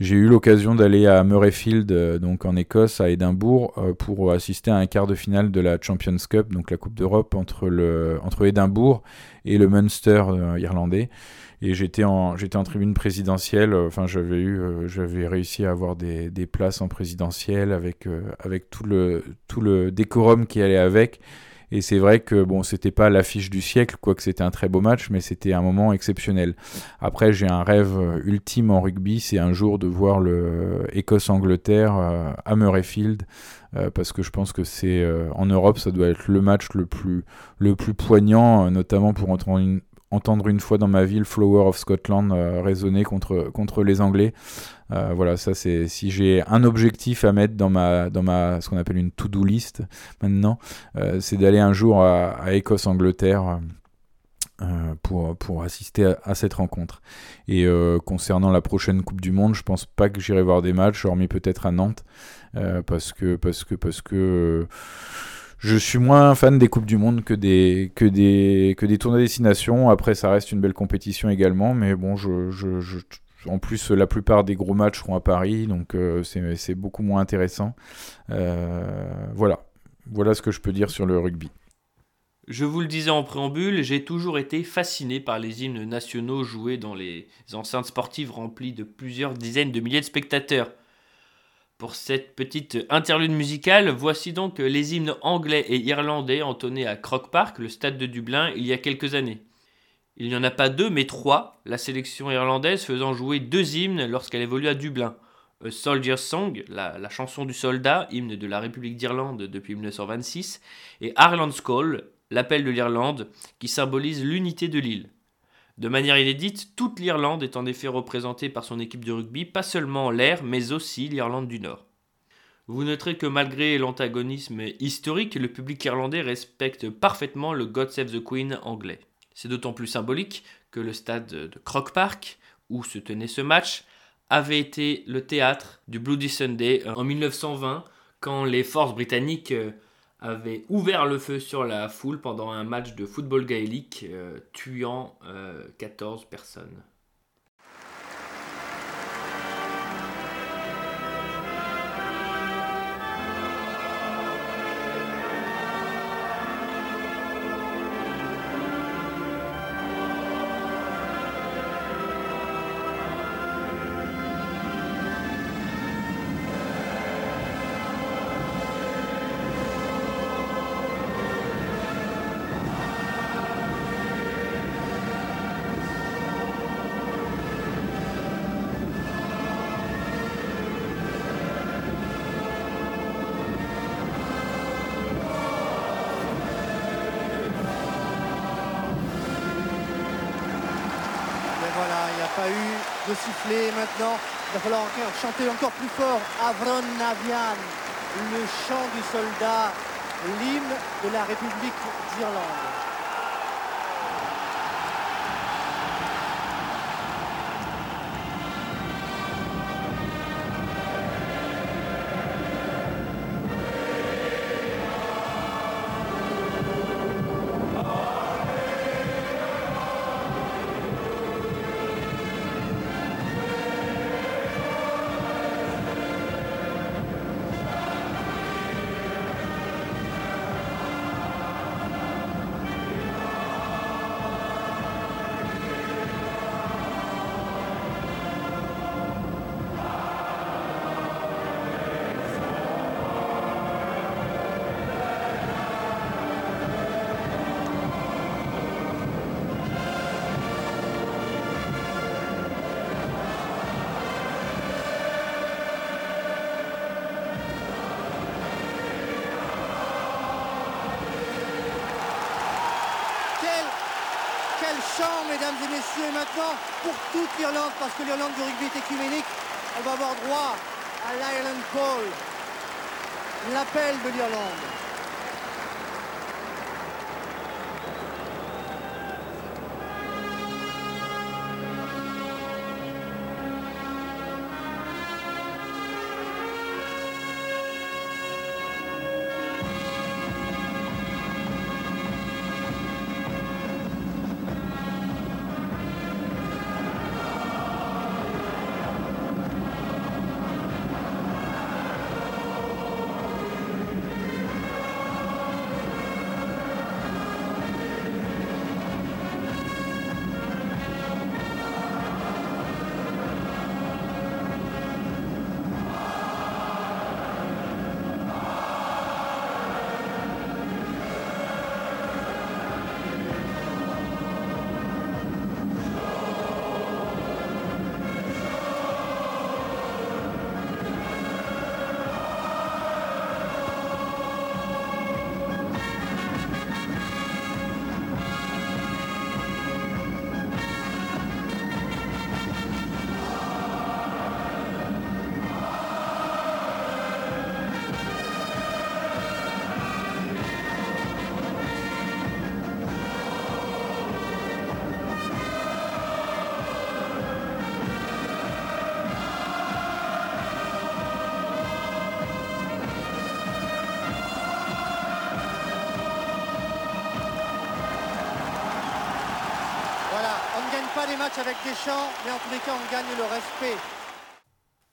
j'ai eu l'occasion d'aller à Murrayfield, euh, donc en Écosse, à Édimbourg, pour assister à un quart de finale de la Champions Cup, donc la Coupe d'Europe entre le entre Édimbourg et le Munster irlandais. Et j'étais en j'étais en tribune présidentielle. Enfin, j'avais eu j'avais réussi à avoir des, des places en présidentielle avec avec tout le tout le décorum qui allait avec. Et c'est vrai que bon, c'était pas l'affiche du siècle, quoique c'était un très beau match, mais c'était un moment exceptionnel. Après, j'ai un rêve euh, ultime en rugby, c'est un jour de voir le Écosse-Angleterre euh, à Murrayfield, euh, parce que je pense que c'est en Europe, ça doit être le match le plus le plus poignant, notamment pour entendre une, entendre une fois dans ma ville Flower of Scotland résonner contre contre les Anglais. Euh, voilà, ça c'est si j'ai un objectif à mettre dans ma dans ma ce qu'on appelle une to-do list maintenant, euh, c'est d'aller un jour à, Écosse-Angleterre. Euh, pour, pour assister à, cette rencontre. Et concernant la prochaine Coupe du Monde, je pense pas que j'irai voir des matchs, hormis peut-être à Nantes, parce que parce que parce que je suis moins fan des coupes du monde que des que des que des tournois destination. Après, ça reste une belle compétition également, mais bon, je, je en plus, la plupart des gros matchs seront à Paris, donc euh, c'est beaucoup moins intéressant. Euh, voilà. Voilà ce que je peux dire sur le rugby. Je vous le disais en préambule, j'ai toujours été fasciné par les hymnes nationaux joués dans les enceintes sportives remplies de plusieurs dizaines de milliers de spectateurs. Pour cette petite interlude musicale, voici donc les hymnes anglais et irlandais entonnés à Croke Park, le stade de Dublin, il y a quelques années. Il n'y en a pas deux, mais trois, la sélection irlandaise faisant jouer deux hymnes lorsqu'elle évolue à Dublin. A Soldier's Song, la, chanson du soldat, hymne de la République d'Irlande depuis 1926, et Ireland's Call, l'appel de l'Irlande, qui symbolise l'unité de l'île. De manière inédite, toute l'Irlande est en effet représentée par son équipe de rugby, pas seulement l'air, mais aussi l'Irlande du Nord. Vous noterez que malgré l'antagonisme historique, le public irlandais respecte parfaitement le God Save the Queen anglais. C'est d'autant plus symbolique que le stade de Croke Park, où se tenait ce match, avait été le théâtre du Bloody Sunday en 1920, quand les forces britanniques euh, avait ouvert le feu sur la foule pendant un match de football gaélique, euh, tuant 14 euh, personnes. Chanter encore plus fort Avron Navian, le chant du soldat, l'hymne de la République d'Irlande. Parce que l'Irlande du rugby est écuménique, on va avoir droit à l'Ireland Call, l'appel de l'Irlande.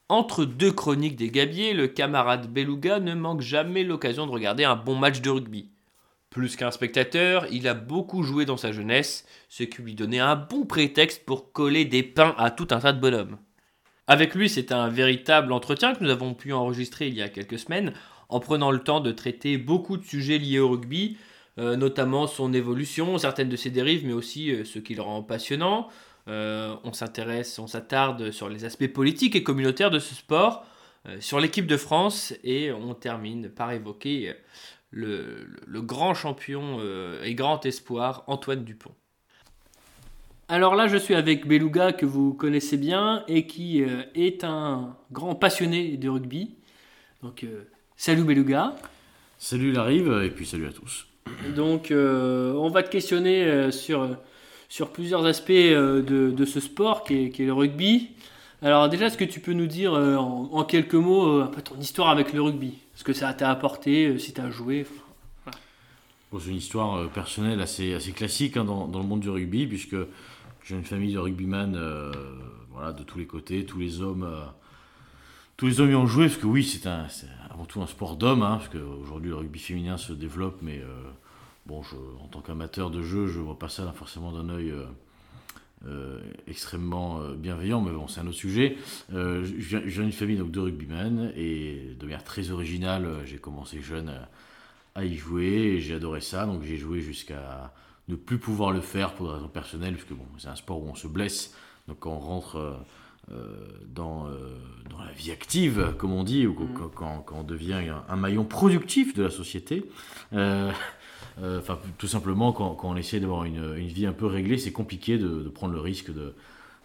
Entre deux chroniques des Gabiers, le camarade Beluga ne manque jamais l'occasion de regarder un bon match de rugby. Plus qu'un spectateur, il a beaucoup joué dans sa jeunesse, ce qui lui donnait un bon prétexte pour coller des pains à tout un tas de bonhommes. Avec lui, c'est un véritable entretien que nous avons pu enregistrer il y a quelques semaines, en prenant le temps de traiter beaucoup de sujets liés au rugby, euh, notamment son évolution, certaines de ses dérives, mais aussi euh, ce qui le rend passionnant, euh, on s'intéresse, on s'attarde sur les aspects politiques et communautaires de ce sport, sur l'équipe de France et on termine par évoquer le, grand champion et grand espoir Antoine Dupont. Alors là, je suis avec Beluga que vous connaissez bien et qui est un grand passionné de rugby. Donc, salut Beluga. Salut Larive et puis salut à tous. Donc, euh, on va te questionner euh, sur, sur plusieurs aspects euh, de, de ce sport qui est, qui est le rugby. Alors, déjà, est-ce que tu peux nous dire euh, en, quelques mots euh, ton histoire avec le rugby? Ce que ça t'a apporté, euh, si tu as joué c'est une histoire euh, personnelle assez, assez classique hein, dans, dans le monde du rugby, puisque j'ai une famille de rugbyman euh, voilà, de tous les côtés, tous les hommes. euh, tous les hommes y ont joué, parce que oui, c'est un, avant tout un sport d'hommes, hein, parce qu'aujourd'hui le rugby féminin se développe, mais euh, bon, en tant qu'amateur de jeu, je vois pas ça forcément d'un œil euh, euh, extrêmement bienveillant, mais bon, c'est un autre sujet. Euh, je viens, d'une famille donc, de rugbyman, et de manière très originale, j'ai commencé jeune à y jouer, et j'ai adoré ça, donc j'ai joué jusqu'à ne plus pouvoir le faire pour des raisons personnelles, parce que bon, c'est un sport où on se blesse, donc quand on rentre dans, euh, dans la vie active, comme on dit, ou quand, quand- on devient un, un maillon productif de la société, euh, euh, enfin tout simplement quand, quand on essaie d'avoir une, une vie un peu réglée, c'est compliqué de, de prendre le risque de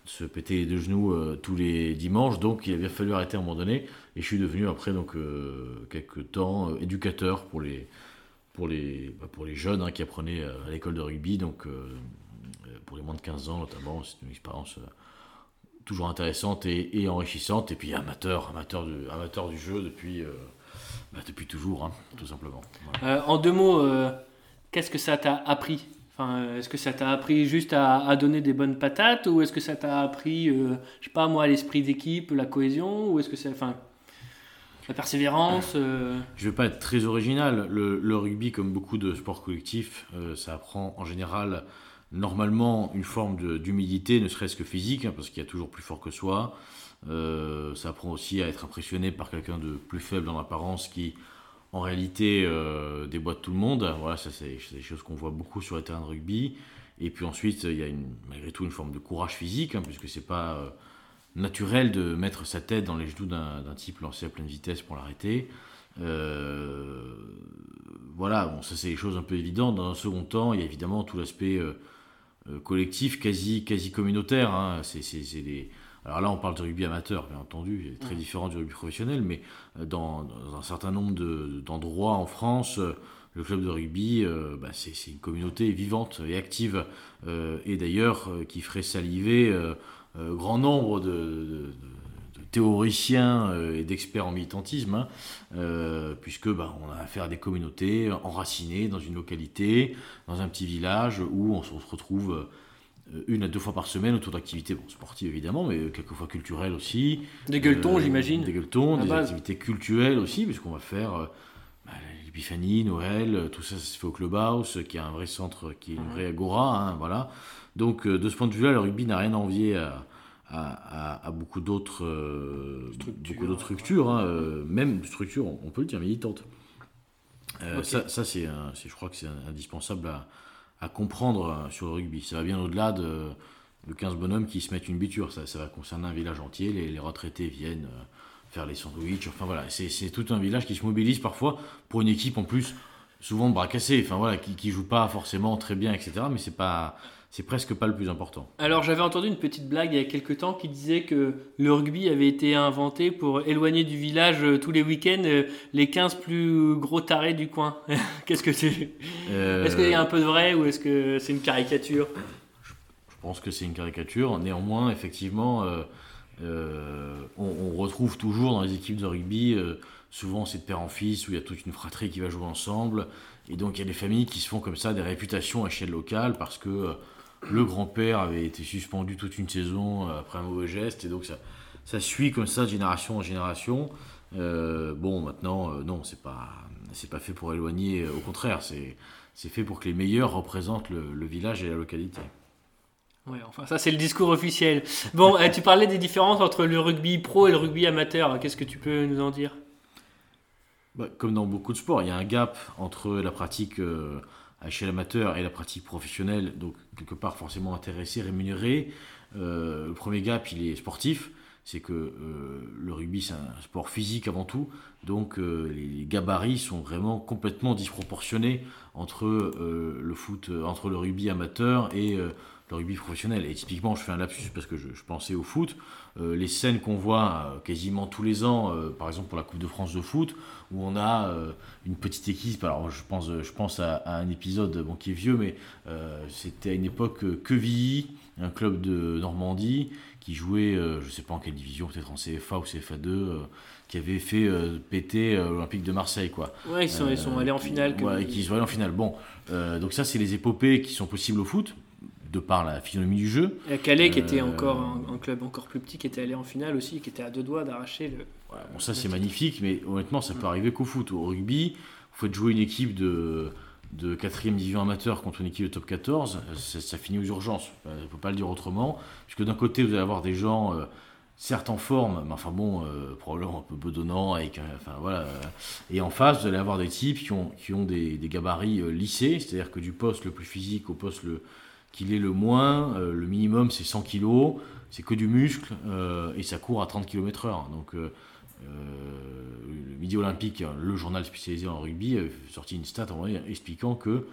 se péter les deux genoux euh, tous les dimanches, donc il a bien fallu arrêter à un moment donné, et je suis devenu après donc euh, quelques temps euh, éducateur pour les pour les, bah, pour les jeunes hein, qui apprenaient euh, à l'école de rugby, donc euh, euh, pour les moins de 15 ans notamment, c'est une expérience euh, toujours intéressante et, et enrichissante, et puis amateur, amateur du, amateur du jeu depuis, euh, bah, depuis toujours, hein, tout simplement. Voilà. Euh, en deux mots, euh, qu'est-ce que ça t'a appris? Enfin, Est-ce que ça t'a appris juste à, à donner des bonnes patates ou est-ce que ça t'a appris, je sais pas moi, l'esprit d'équipe, la cohésion ou est-ce que c'est, enfin, la persévérance Je ne vais pas être très original. Le, le rugby, comme beaucoup de sports collectifs, ça apprend en général normalement une forme d'humilité, ne serait-ce que physique, hein, parce qu'il y a toujours plus fort que soi. Euh, ça apprend aussi à être impressionné par quelqu'un de plus faible en apparence qui, en réalité, euh, déboîte tout le monde. Voilà, ça c'est des choses qu'on voit beaucoup sur les terrains de rugby. Et puis ensuite, il y a malgré tout une forme de courage physique, hein, puisque c'est pas euh, naturel de mettre sa tête dans les genoux d'un type lancé à pleine vitesse pour l'arrêter. Euh, voilà, bon, ça c'est des choses un peu évidentes. Dans un second temps, il y a évidemment tout l'aspect collectif, quasi, quasi communautaire. hein. C'est, c'est- c'est des... Alors là, on parle de rugby amateur, bien entendu, très différent du rugby professionnel, mais euh, dans, dans un certain nombre de- d'endroits en France, euh, le club de rugby, euh, bah, c'est, une communauté vivante et active, euh, et d'ailleurs euh, qui ferait saliver euh, euh, grand nombre de, de- de- de théoriciens euh, et d'experts en militantisme, hein, euh, puisque bah, on a affaire à des communautés enracinées dans une localité, dans un petit village où on se retrouve euh, une à deux fois par semaine autour d'activités bon, sportives évidemment, mais quelquefois culturelles aussi. Des gueuletons, Euh, j'imagine. Des gueuletons, des base. activités culturelles aussi, puisqu'on va faire euh, bah, l'épiphanie, Noël, tout ça, ça se fait au clubhouse, qui est un vrai centre, qui est une vraie agora, hein, voilà. Donc euh, de ce point de vue-là, le rugby n'a rien à envier à, à, à- à beaucoup d'autres euh, structures, hein, euh, même structures, on peut le dire, militantes. Euh. Ça, ça, c'est, je crois que c'est indispensable à, à comprendre sur le rugby. Ça va bien au-delà de, de 15 bonhommes qui se mettent une biture. Ça, ça va concerner un village entier. Les, les retraités viennent faire les sandwichs. Enfin voilà, c'est, c'est tout un village qui se mobilise parfois pour une équipe en plus souvent de bras cassés. Enfin voilà, qui, qui joue pas forcément très bien, etc. Mais c'est pas, c'est presque pas le plus important. Alors j'avais entendu une petite blague il y a quelques temps qui disait que le rugby avait été inventé pour éloigner du village euh, tous les week-ends euh, les 15 plus gros tarés du coin. Qu'est-ce que c'est? Euh, Est-ce qu'il y a un peu de vrai ou est-ce que c'est une caricature? Je pense que c'est une caricature. Néanmoins, effectivement, euh, on, on retrouve toujours dans les équipes de rugby, souvent c'est de père en fils, où il y a toute une fratrie qui va jouer ensemble. Et donc il y a des familles qui se font comme ça des réputations à échelle locale parce que le grand-père avait été suspendu toute une saison euh, après un mauvais geste. Et donc ça, ça suit comme ça de génération en génération. Euh, bon, maintenant, euh, non, c'est pas, c'est pas fait pour éloigner. Au contraire, c'est, c'est fait pour que les meilleurs représentent le- le village et la localité. Ouais, enfin ça c'est le discours officiel. Bon, euh, tu parlais des différences entre le rugby pro et le rugby amateur. Qu'est-ce que tu peux nous en dire? Bah, comme dans beaucoup de sports, il y a un gap entre la pratique euh, à échelle amateur et la pratique professionnelle, donc quelque part forcément intéressé, rémunéré. Euh, le premier gap, il est sportif, c'est que euh, le rugby c'est un sport physique avant tout, donc euh, les gabarits sont vraiment complètement disproportionnés entre le foot, entre le rugby amateur et le rugby professionnel. Et typiquement, je fais un lapsus parce que je, pensais au foot. Les scènes qu'on voit quasiment tous les ans, par exemple pour la Coupe de France de foot, où on a une petite équipe. Alors je pense, je pense à, un épisode bon, qui est vieux, mais c'était à une époque Quevilly, un club de Normandie, qui jouait, je ne sais pas en quelle division, peut-être en CFA ou CFA2 qui avait fait euh, péter euh, l'Olympique de Marseille. Quoi. Ouais, ils sont, ils sont allés en finale. Ouais, qui sont allés en finale. Bon, euh, donc ça, c'est les épopées qui sont possibles au foot, de par la physionomie du jeu. Et Calais, qui était encore un, club encore plus petit, qui était allé en finale aussi, qui était à deux doigts d'arracher le. bon, ça, c'est magnifique, mais honnêtement, ça peut arriver qu'au foot. Au rugby, vous faites jouer une équipe de de 4 division amateur contre une équipe de top 14, ça, finit aux urgences. On ne peut pas le dire autrement. Puisque d'un côté, vous allez avoir des gens certes en forme, mais enfin bon, euh, probablement un peu bedonnant, avec, enfin voilà. Et en face, vous allez avoir des types qui ont, qui ont des, gabarits euh, lissés, c'est-à-dire que du poste le plus physique au poste le, qu'il est le moins, euh, le minimum c'est 100 kg, c'est que du muscle, et ça court à 30 km/h. Donc le Midi Olympique, le journal spécialisé en rugby, a sorti une stat en expliquant que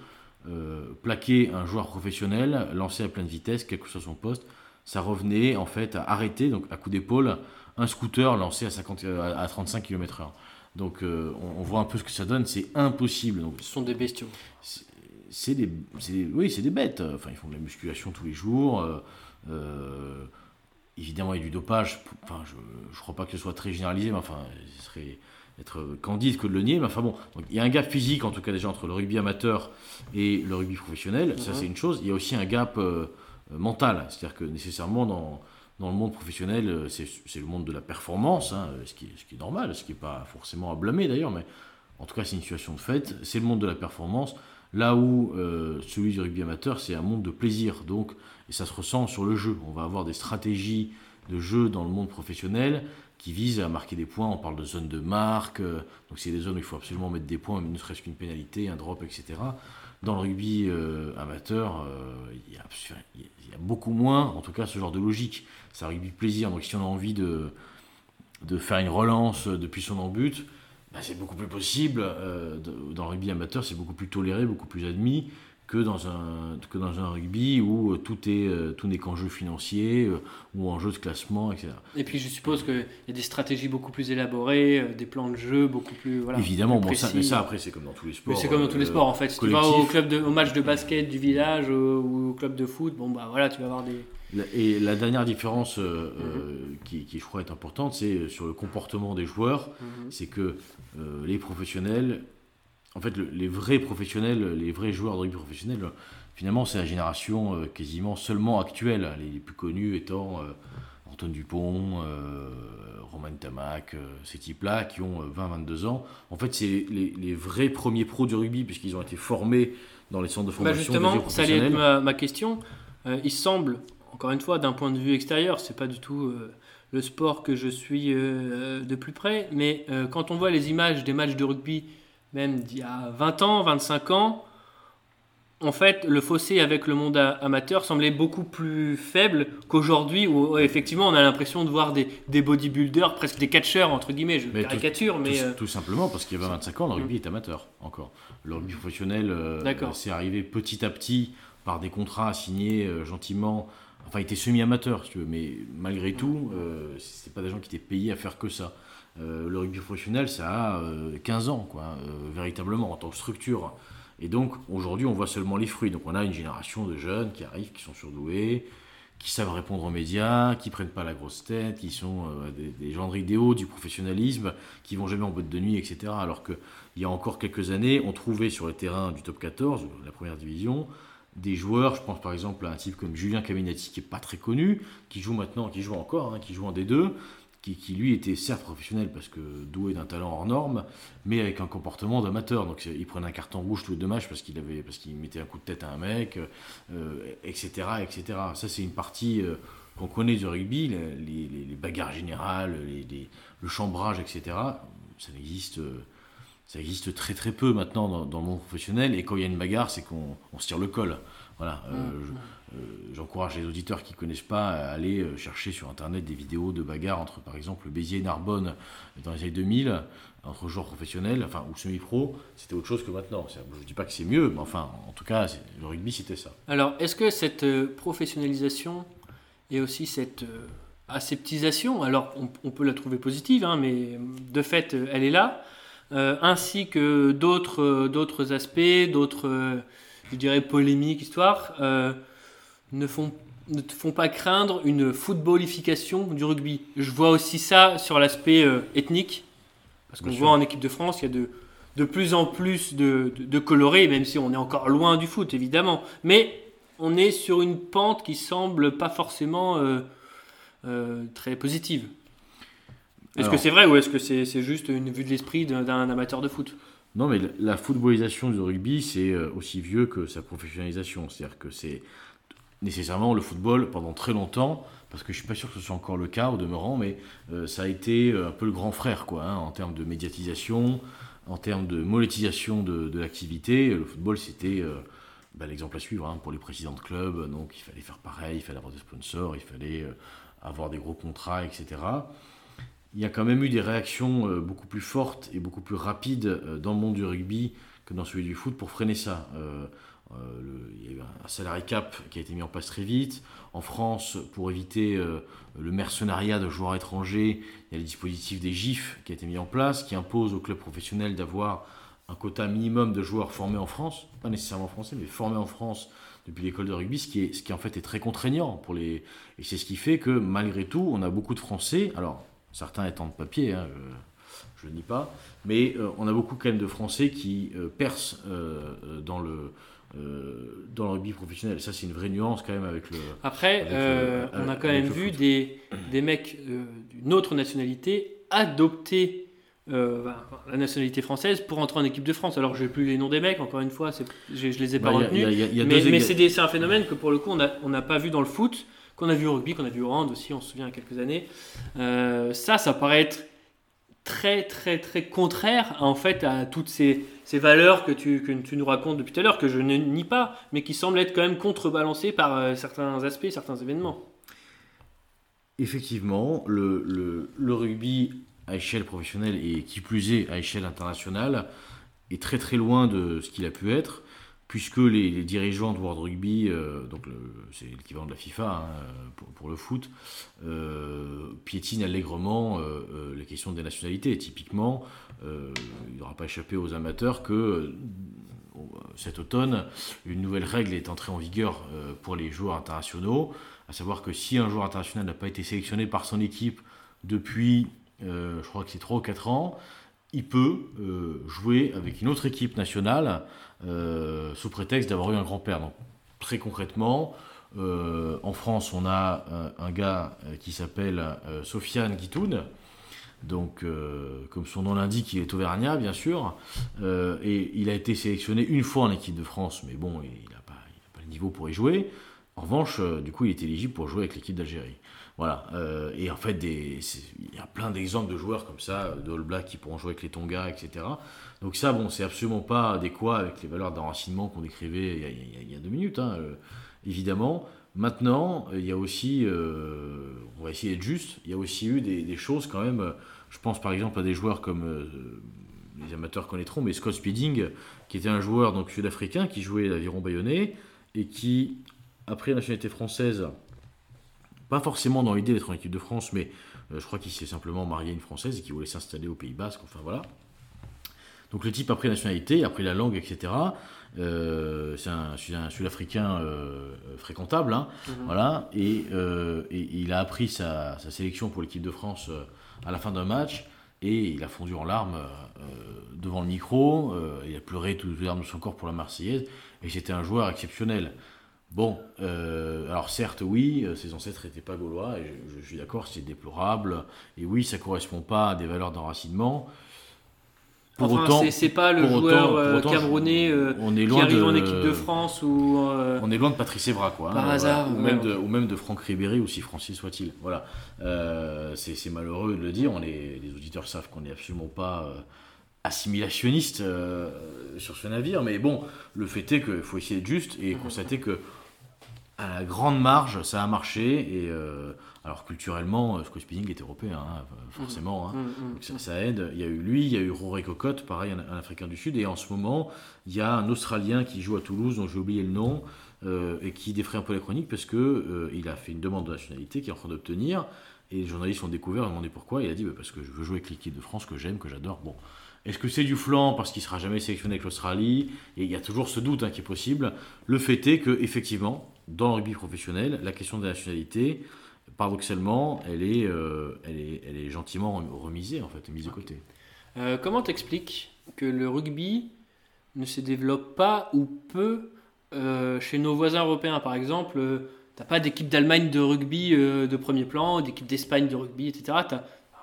plaquer un joueur professionnel, lancé à pleine vitesse, quel que soit son poste, ça revenait en fait à arrêter, donc à coup d'épaule, un scooter lancé à, 50, à 35 km/h. Donc euh, on, voit un peu ce que ça donne, c'est impossible. Donc, ce sont des bestiaux. C'est des, oui, c'est des bêtes. Enfin, ils font de la musculation tous les jours. Euh, euh, évidemment, il y a du dopage. Enfin, je ne crois pas que ce soit très généralisé, mais enfin, ce serait être candide que de le nier. Mais enfin bon, il y a un gap physique, en tout cas déjà, entre le rugby amateur et le rugby professionnel. Ça, c'est une chose. Il y a aussi un gap euh, mental. C'est-à-dire que nécessairement dans, dans le monde professionnel, c'est le monde de la performance, hein, ce, qui ce qui est normal, ce qui n'est pas forcément à blâmer d'ailleurs, mais en tout cas c'est une situation de fait. C'est le monde de la performance, là où euh, celui du rugby amateur, c'est un monde de plaisir. Donc, et ça se ressent sur le jeu. On va avoir des stratégies de jeu dans le monde professionnel qui visent à marquer des points. On parle de zones de marque, donc c'est des zones où il faut absolument mettre des points, ne serait-ce qu'une pénalité, un drop, etc. Dans le rugby amateur, il y, a, beaucoup moins, en tout cas, ce genre de logique. Ça arrive du plaisir. Donc, si on a envie de, faire une relance depuis son en-but, bah, c'est beaucoup plus possible. Euh, dans le rugby amateur, c'est beaucoup plus toléré, beaucoup plus admis que dans un, que dans un rugby où euh, tout est euh, tout n'est qu'en jeu financier ou en jeu de classement, etc. Et puis je suppose qu'il y a des stratégies beaucoup plus élaborées, des plans de jeu beaucoup plus voilà, Évidemment, bon, ça, mais ça après c'est comme dans tous les sports. c'est comme dans tous les sports en fait. Si tu vas au, club de, au match de basket du village ou au club de foot, bon bah voilà, tu vas avoir des... Et la dernière différence mhm. qui, qui, je crois est importante, c'est sur le comportement des joueurs. Mhm. C'est que les professionnels en fait, les vrais professionnels, les vrais joueurs de rugby professionnels, finalement, c'est la génération euh, quasiment seulement actuelle, les, plus connus étant euh, Antoine Dupont, euh, Romain Tamac, ces types-là qui ont 20-22 ans. En fait, c'est les, vrais premiers pros du rugby, puisqu'ils ont été formés dans les centres de bah, formation. Bah justement, ça allait être ma, ma question. il semble, encore une fois, d'un point de vue extérieur, c'est pas du tout le sport que je suis de plus près, mais quand on voit les images des matchs de rugby même d'il y a 20 ans, 25 ans, en fait, le fossé avec le monde amateur semblait beaucoup plus faible qu'aujourd'hui, où effectivement on a l'impression de voir des, des, bodybuilders, presque des catcheurs, entre guillemets, je caricature. Tout, mais tout, euh, simplement parce qu'il y a 25 ans, le rugby est amateur encore. Le rugby professionnel, euh, c'est arrivé petit à petit par des contrats signés euh, gentiment. Enfin, il était semi-amateur, tu veux, mais malgré tout, euh, c'est pas des gens qui étaient payés à faire que ça. Euh, le rugby professionnel, ça a 15 euh, ans, quoi, euh, véritablement, en tant que structure. Et donc, aujourd'hui, on voit seulement les fruits. Donc, on a une génération de jeunes qui arrivent, qui sont surdoués, qui savent répondre aux médias, qui prennent pas la grosse tête, qui sont des, des, genres idéaux du professionnalisme, qui vont jamais en boîte de nuit, etc. Alors qu'il y a encore quelques années, on trouvait sur le terrain du top 14, la première division, des joueurs, je pense par exemple à un type comme Julien Caminati, qui est pas très connu, qui joue maintenant, qui joue encore, hein, qui joue en D2, qui, lui était certes professionnel parce que doué d'un talent hors norme, mais avec un comportement d'amateur. Donc il prenait un carton rouge tous les deux matchs parce qu'il avait parce qu'il mettait un coup de tête à un mec, etc., euh, etc. Ça c'est une partie euh, qu'on connaît du rugby, les, bagarres générales, le chambrage, etc. Ça existe. Ça existe très très peu maintenant dans, le monde professionnel et quand il y a une bagarre c'est qu'on se tire le col voilà euh, j'encourage les auditeurs qui ne connaissent pas à aller euh, chercher sur Internet des vidéos de bagarres entre, par exemple, Béziers et Narbonne dans les années 2000, entre joueurs professionnels, enfin, ou semi-pro. C'était autre chose que maintenant. Je ne dis pas que c'est mieux, mais enfin, en tout cas, le rugby, c'était ça. Alors, est-ce que cette euh, professionnalisation et aussi cette euh, aseptisation, alors on, on peut la trouver positive, hein, mais de fait, euh, elle est là, euh, ainsi que d'autres euh, d'autres aspects, d'autres, euh, je dirais, polémiques, histoires, ne font ne te font pas craindre une footballification du rugby. Je vois aussi ça sur l'aspect ethnique, parce qu'on voit en équipe de France, il y a de, de plus en plus de, de, de colorés, même si on est encore loin du foot, évidemment. Mais on est sur une pente qui semble pas forcément très positive. Est-ce que c'est vrai ou est-ce que c'est juste une vue de l'esprit d'un amateur de foot? Non, mais la- la footballisation du rugby, c'est euh, aussi vieux que sa professionnalisation. C'est-à-dire que c'est nécessairement le football pendant très longtemps, parce que je suis pas sûr que ce soit encore le cas au demeurant, mais euh, ça a été euh, un peu le grand frère, quoi, hein, en termes de médiatisation, en termes de monétisation de, de l'activité. Le football, c'était euh, bah, l'exemple à suivre hein, pour les présidents de clubs. Donc, il fallait faire pareil, il fallait avoir des sponsors, il fallait euh, avoir des gros contrats, etc. Il y a quand même eu des réactions euh, beaucoup plus fortes et beaucoup plus rapides euh, dans le monde du rugby que dans celui du foot pour freiner ça. Euh, il y a eu un salary cap qui a été mis en place très vite. En France, pour éviter le mercenariat de joueurs étrangers, il y a le dispositif des GIF qui a été mis en place, qui impose aux clubs professionnels d'avoir un quota minimum de joueurs formés en France, pas nécessairement français, mais formés en France depuis l'école de rugby, ce qui, est, ce qui en fait est très contraignant pour les. Et c'est ce qui fait que malgré tout, on a beaucoup de Français. Alors, certains étant de papier, hein, je ne le nie pas, mais euh, on a beaucoup quand même de Français qui euh, percent euh, dans le dans le rugby professionnel. Ça, c'est une vraie nuance quand même avec le. Après, Avec le- on a quand même foot. vu des, des mecs d'une autre nationalité adopter euh, bah, la nationalité française pour entrer en équipe de France. Alors, je n'ai plus les noms des mecs, encore une fois, je, je les ai pas Bah, retenus. mais mais c'est un phénomène que pour le coup on n'a on n'a pas vu dans le foot, qu'on a vu au rugby, qu'on a vu au hand aussi, on se souvient il quelques années. Euh, ça, ça paraît être très très très contraire en fait à toutes ces, valeurs que tu, nous racontes depuis tout à l'heure, que je ne nie pas, mais qui semblent être quand même contrebalancées par euh, certains aspects, certains événements. Effectivement, le rugby à échelle professionnelle et qui plus est à échelle internationale est très très loin de ce qu'il a pu être, puisque les, dirigeants de World Rugby, euh, donc c'est l'équivalent de la FIFA hein, pour, le foot, euh, piétinent allègrement euh, euh, les questions des nationalités. Typiquement, il n'aura pas échappé aux amateurs que cet automne, une nouvelle règle est entrée en vigueur pour les joueurs internationaux, à savoir que si un joueur international n'a pas été sélectionné par son équipe depuis, je crois que c'est 3 ou 4 ans, il peut jouer avec une autre équipe nationale sous prétexte d'avoir eu un grand-père. Donc, très concrètement, euh, en France, on a euh, un gars euh, qui s'appelle euh, Sofiane Guitoun. Donc, euh, comme son nom l'indique, il est auvergnat, bien sûr. Euh, et il a été sélectionné une fois en équipe de France, mais bon, il n'a pas, pas le niveau pour y jouer. En revanche, euh, du coup, il est éligible pour jouer avec l'équipe d'Algérie. Voilà. Euh, et en fait, des- il y a plein d'exemples de joueurs comme ça, de All Blacks qui pourront jouer avec les Tonga, etc. Donc ça, bon, c'est absolument pas adéquat avec les valeurs d'enracinement qu'on décrivait il y a, deux minutes, hein, euh, évidemment. Maintenant, euh, il y a aussi, euh, on va essayer d'être juste, il y a aussi eu des, choses quand même, euh, je pense par exemple à des joueurs comme, euh, les amateurs connaîtront, mais Scott Speeding, qui était un joueur donc sud-africain qui jouait l'Aviron Bayonnais et qui, après la nationalité française, pas forcément dans l'idée d'être en équipe de France, mais euh, je crois qu'il s'est simplement marié à une Française et qui voulait s'installer au Pays Basque, enfin voilà. Donc le type a pris la nationalité, a pris la langue, etc. Euh, c'est un, Sud-Africain euh, euh, fréquentable, hein, voilà, et, euh, et il a appris sa, sa sélection pour l'équipe de France euh, à la fin d'un match, et il a fondu en larmes euh, devant le micro, euh, il a pleuré toutes les larmes de son corps pour la Marseillaise, et c'était un joueur exceptionnel. Bon, euh, alors certes, oui, euh, ses ancêtres n'étaient pas gaulois, et je, je suis d'accord, c'est déplorable, et oui, ça correspond pas à des valeurs d'enracinement. Pour Enfin, autant, c'est- pas le joueur autant- euh, autant, camerounais euh, on est qui arrive de, en équipe de France ou euh, on est loin de Patrice Evra, quoi. Par hein, hasard, voilà. ou, ouais, même de, ou même de Franck Ribéry, aussi Francis soit-il. Voilà. Euh, c'est malheureux de le dire. On est, les auditeurs savent qu'on n'est absolument pas euh, assimilationniste euh, sur ce navire, mais bon, le fait est qu'il faut essayer d'être juste et constater que à la grande marge, ça a marché. Et euh, alors culturellement, Scott Spinning est européen, hein, forcément. hein. Mm, mm, Donc ça, ça aide. Il y a eu lui, il y a eu Rory Cocotte, pareil, un, un Africain du Sud. Et en ce moment, il y a un Australien qui joue à Toulouse, dont j'ai oublié le nom, euh, et qui défraie un peu la chronique parce que euh, il a fait une demande de nationalité qu'il est en train d'obtenir. Et les journalistes l'ont découvert, ont demandé pourquoi. Il a dit bah, parce que je veux jouer avec l'équipe de France que j'aime, que j'adore. Bon. Est-ce que c'est du flanc parce qu'il sera jamais sélectionné avec l'Australie? Et il y a toujours ce doute hein, qui est possible. Le fait est que effectivement, dans le rugby professionnel, la question de la nationalité, paradoxalement, elle est, euh, elle est, elle est gentiment remisée en fait, mise de côté. Euh, comment t'expliques que le rugby ne se développe pas ou peu euh, chez nos voisins européens? Par exemple, t'as pas d'équipe d'Allemagne de rugby de premier plan, d'équipe d'Espagne de rugby, etc.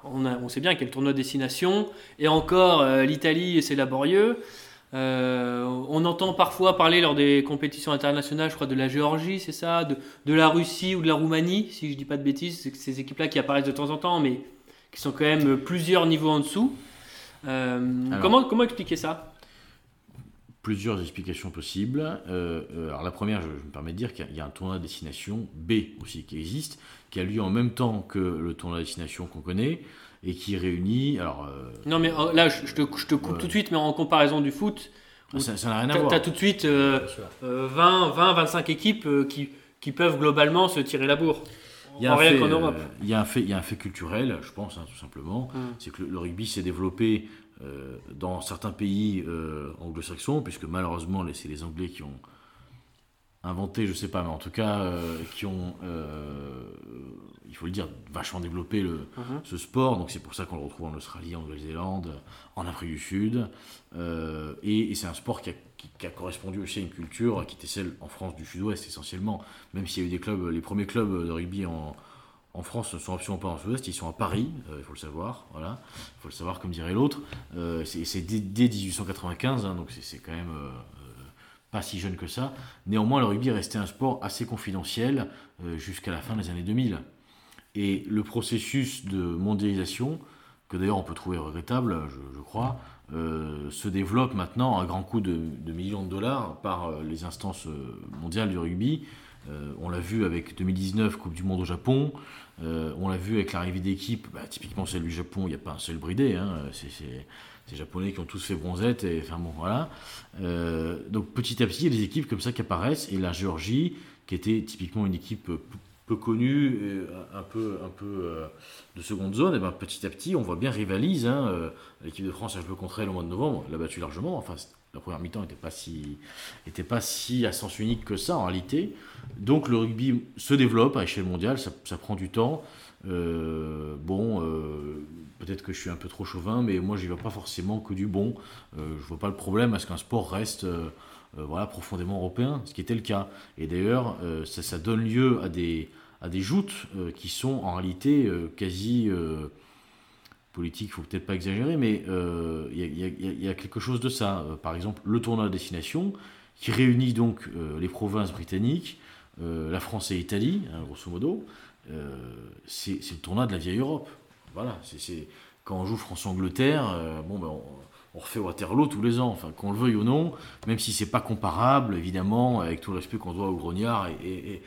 On, a- on sait bien qu'il y a le tournoi destination, et encore l'Italie, c'est laborieux. Euh, on entend parfois parler lors des compétitions internationales, je crois, de la Géorgie, c'est ça, de, de la Russie ou de la Roumanie, si je dis pas de bêtises, ces équipes-là qui apparaissent de temps en temps, mais qui sont quand même plusieurs niveaux en dessous. Euh, Alors- comment, comment expliquer ça? Plusieurs explications possibles. Euh, alors la première, je, je me permets de dire qu'il y a un tournoi de destination B aussi qui existe, qui a lieu en même temps que le tournoi de destination qu'on connaît et qui réunit. Alors euh, Non, mais euh, là, je, je te, je te coupe tout de suite, mais en comparaison du foot, ça ça n'a rien à voir. t'as tout de suite euh, Bien sûr. euh, 20, 20, 25 équipes qui, qui peuvent globalement se tirer la bourre. Il y a En un rien fait, qu'en euh, Europe. il y a un fait, il y a un fait culturel, je pense, hein, tout simplement. Mm. C'est que le, le rugby s'est développé euh, dans certains pays euh, anglo-saxons, puisque malheureusement, c'est les Anglais qui ont inventé, je sais pas, mais en tout cas, euh, qui ont, euh, il faut le dire, vachement développé le, Mhm. ce sport. Donc c'est pour ça qu'on le retrouve en Australie, en Nouvelle-Zélande, en Afrique du Sud. Euh, et et c'est un sport qui a, qui- qui a correspondu aussi à une culture qui était celle en France du Sud-Ouest essentiellement. Même s'il y a eu des clubs, les premiers clubs de rugby en, en France ne sont absolument pas en Sud-Ouest, ils sont à Paris, euh, il faut le savoir. Voilà, il faut le savoir comme dirait l'autre. Euh, c'est c'est dès, dès 1895, hein, donc c'est- c'est quand même pas si jeune que ça. Néanmoins, le rugby est resté un sport assez confidentiel euh, jusqu'à la fin des années 2000. Et le processus de mondialisation, que d'ailleurs on peut trouver regrettable, je, crois, euh, se développe maintenant à grands coups de, millions de dollars par euh, les instances mondiales du rugby. On l'a vu avec 2019, Coupe du Monde au Japon. On l'a vu avec l'arrivée d'équipes, bah, typiquement celle du Japon, il n'y a pas un seul bridé. Hein, ces Japonais qui ont tous fait bronzette. Et, enfin bon, voilà. Euh, donc petit à petit, il y a des équipes comme ça qui apparaissent. Et la Géorgie, qui était typiquement une équipe peu, connue, un peu, un peu euh, de seconde zone, et ben petit à petit, on voit bien rivalise. Hein, euh, L'équipe de France a joué contre elle au mois de novembre, l'a battu largement. Enfin, la première mi-temps n'était pas si, pas si à sens unique que ça en réalité. Donc le rugby se développe à échelle mondiale, ça prend du temps. Euh, bon, euh, peut-être que je suis un peu trop chauvin, mais moi j'y vois pas forcément que du bon. Euh, je vois pas le problème à ce qu'un sport reste voilà, profondément européen, ce qui était le cas. Et d'ailleurs, ça, donne lieu à des, à des joutes qui sont en réalité quasi politiques, il faut peut-être pas exagérer, mais il y, a- quelque chose de ça. Par exemple, le tournoi de destination, qui réunit donc les provinces britanniques, la France et l'Italie, hein, grosso modo, c'est c'est le tournoi de la vieille Europe. Voilà, c'est- quand on joue France-Angleterre, euh, bon ben on, refait Waterloo tous les ans, enfin qu'on le veuille ou non, même si c'est pas comparable, évidemment, avec tout le respect qu'on doit au Grognard et,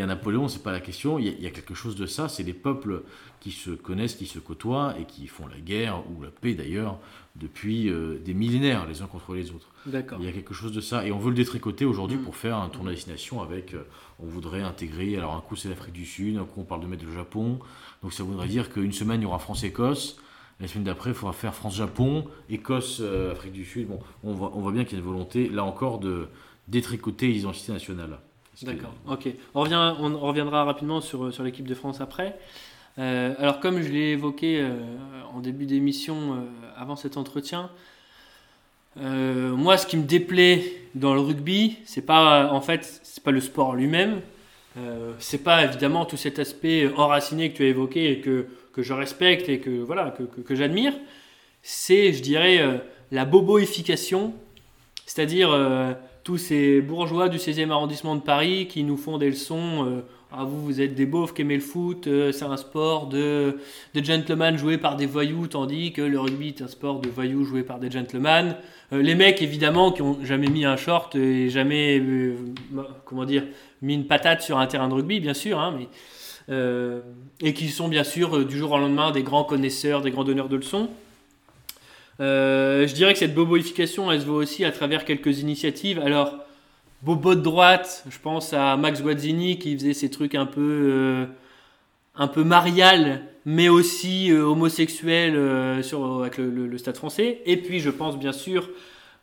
à Napoléon, c'est pas la question. Il y, a, quelque chose de ça. C'est des peuples qui se connaissent, qui se côtoient et qui font la guerre ou la paix d'ailleurs depuis euh, des millénaires les uns contre les autres. Il y a quelque chose de ça. Et on veut le détricoter aujourd'hui Mm. pour faire un tournoi à destination avec. euh, on voudrait intégrer. Alors, un coup, c'est l'Afrique du Sud, un coup, on parle de mettre le Japon. Donc, ça voudrait dire qu'une semaine, il y aura France-Écosse. La semaine d'après, il faudra faire France-Japon, Écosse-Afrique du Sud. Bon, on voit, on voit bien qu'il y a une volonté, là encore, de détricoter les identités nationales. Ce qui est- D'accord, ok. On, revient, on reviendra rapidement sur, sur l'équipe de France après. Euh, alors, comme je l'ai évoqué euh, en début d'émission, euh, avant cet entretien, moi, ce qui me déplaît dans le rugby, c'est pas en fait, c'est pas le sport lui-même, c'est pas évidemment tout cet aspect enraciné que tu as évoqué et que, que je respecte et que voilà que, que- que j'admire. C'est, je dirais, la boboification, c'est-à-dire tous ces bourgeois du 16e arrondissement de Paris qui nous font des leçons ah, vous, vous êtes des beaufs qui aimez le foot, euh, c'est un sport de, gentlemen joué par des voyous, tandis que le rugby est un sport de voyous joué par des gentlemen. Euh, les mecs, évidemment, qui ont jamais mis un short et jamais, euh, comment dire, mis une patate sur un terrain de rugby, bien sûr, hein, mais, et qui sont bien sûr du jour au lendemain des grands connaisseurs, des grands donneurs de leçons. Je dirais que cette boboification, elle se voit aussi à travers quelques initiatives. Alors, bobo de droite, je pense à Max Guazzini qui faisait ces trucs un peu, euh, un peu marial, mais aussi euh, homosexuel euh, sur, avec le, le- le Stade français. Et puis, je pense bien sûr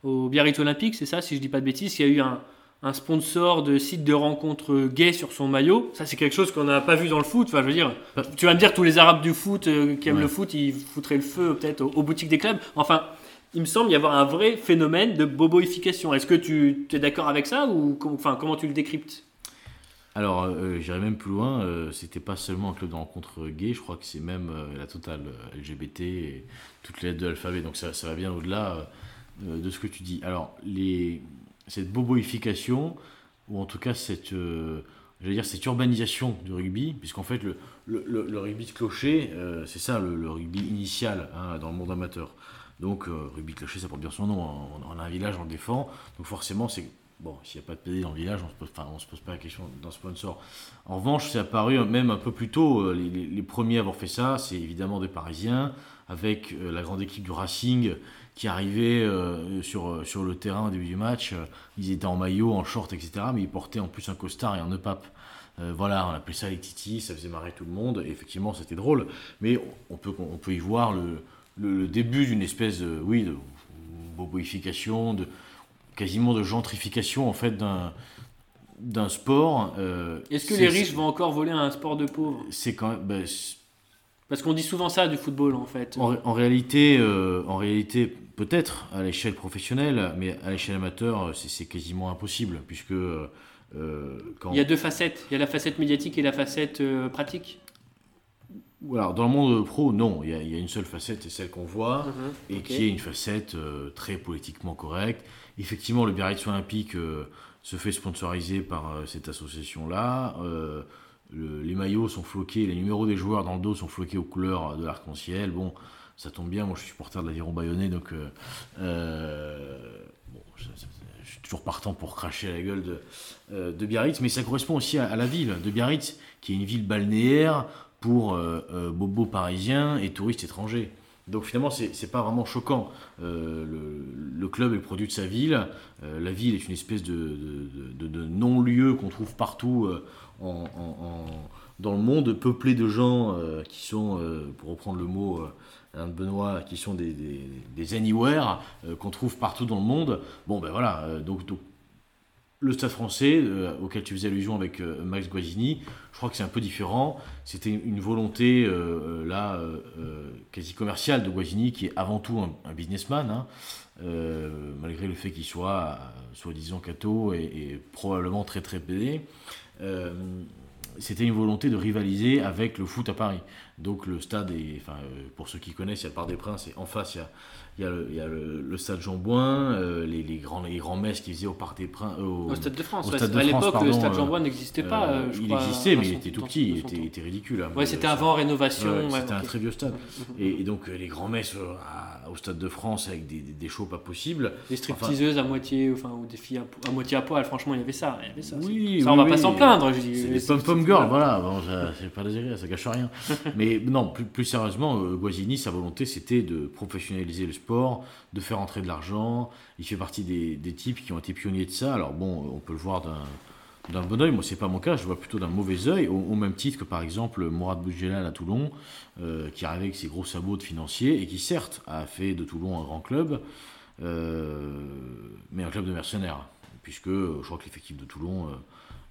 au Biarritz Olympique, c'est ça, si je dis pas de bêtises, il y a eu un, un sponsor de site de rencontre gay sur son maillot. Ça, c'est quelque chose qu'on n'a pas vu dans le foot. Enfin, je veux dire, tu vas me dire, tous les Arabes du foot euh, qui aiment Ouais. le foot, ils foutraient le feu peut-être aux, aux boutiques des clubs. Enfin, il me semble y avoir un vrai phénomène de boboification. Est-ce que tu es d'accord avec ça ou enfin, comment tu le décryptes? Alors, euh, j'irais même plus loin, euh, c'était pas seulement un club de rencontre gay, je crois que c'est même euh, la totale euh, LGBT et toutes les lettres de l'alphabet, donc ça, va bien au-delà euh, de ce que tu dis. Alors, cette boboification, ou en tout cas cette, euh, dire, cette urbanisation du rugby, puisqu'en fait, le, rugby de clocher, euh, c'est ça le, le rugby initial hein, dans le monde amateur. Donc, euh, rugby de clocher, ça porte bien son nom, on, on a un village, on le défend, donc forcément, c'est Bon, s'il n'y a pas de PD dans le village, on se se pose pas la question d'un sponsor. En revanche, c'est apparu même un peu plus tôt. euh, Les, premiers à avoir fait ça, c'est évidemment des Parisiens, avec euh, la grande équipe du Racing qui arrivait euh, sur, sur le terrain au début du match. Ils étaient en maillot, en short, etc. Mais ils portaient en plus un costard et un pape. Voilà, on appelait ça les titis, ça faisait marrer tout le monde. Et effectivement, c'était drôle. Mais on peut, on peut y voir le, le- le début d'une espèce de, oui, de boboification, de, quasiment de gentrification en fait d'un d'un sport. euh, Est-ce que les riches vont encore voler un sport de pauvres? C'est quand même. bah, c'est- Parce qu'on dit souvent ça du football en fait. en, en réalité, euh, en réalité, peut-être à l'échelle professionnelle, mais à l'échelle amateur, c'est quasiment impossible puisque euh, quand Il y a deux facettes. Il y a la facette médiatique et la facette pratique. Dans le monde pro, non, il y, a, il y a une seule facette, c'est celle qu'on voit. Mhm. et qui est une facette euh, très politiquement correcte. Effectivement, le Biarritz Olympique euh, se fait sponsoriser par euh, cette association-là. Le- les maillots sont floqués, les numéros des joueurs dans le dos sont floqués aux couleurs de l'arc-en-ciel. Bon, ça tombe bien, moi je suis supporter de l'aviron bayonnais, donc bon, je, suis toujours partant pour cracher à la gueule de, de Biarritz, mais ça correspond aussi à, à la ville de Biarritz, qui est une ville balnéaire pour euh, euh, bobos parisiens et touristes étrangers. Donc finalement, c'est pas vraiment choquant. Euh, le, club est le produit de sa ville. La ville est une espèce de, non-lieu qu'on trouve partout dans le monde, peuplé de gens qui sont, pour reprendre le mot de Benoît, qui sont des, anywhere qu'on trouve partout dans le monde. Bon, ben voilà. donc, donc le Stade français, euh, auquel tu faisais allusion avec euh, Max Guazzini, je crois que c'est un peu différent. C'était une volonté, euh, là, quasi commerciale de Guazzini, qui est avant tout un, businessman, hein, malgré le fait qu'il soit, soi-disant, catho et, probablement très très pédé. C'était une volonté de rivaliser avec le foot à Paris. Donc le stade est, enfin, pour ceux qui connaissent, il y a le Parc des Princes et en face il y a, il y a le, il y a le- le stade Jean Bouin, euh, les, les grands les grands messes qui faisaient au Parc des Princes, au, Au Stade de France. ouais. Stade à l'époque, le Stade euh, Jean-Bouin n'existait pas. euh, je il crois, existait, mais il était tout petit, il était, ridicule. hein. Ouais, c'était avant rénovation. Ouais, c'était un très vieux stade. Mhm. Et, et donc les grands messes à- au Stade de France avec des, des, des shows pas possibles. Des stripteaseuses à moitié, enfin, ou des filles à, moitié à poil, franchement, il y avait ça. Il y avait ça, Oui, ça oui, on va oui. pas s'en plaindre. C'est des pom-pom girls, voilà, c'est pas désiré, ça gâche rien. Mais non, plus, sérieusement, Guazzini, sa volonté, c'était de professionnaliser le sport, de faire entrer de l'argent. Il fait partie des, types qui ont été pionniers de ça. Alors bon, on peut le voir d'un bon oeil, moi c'est pas mon cas, je vois plutôt d'un mauvais oeil, au, au même titre que par exemple Mourad Boudjelal à Toulon, euh, qui arrivait avec ses gros sabots de financiers et qui certes a fait de Toulon un grand club, euh, mais un club de mercenaires, puisque euh, je crois que l'effectif de Toulon, euh,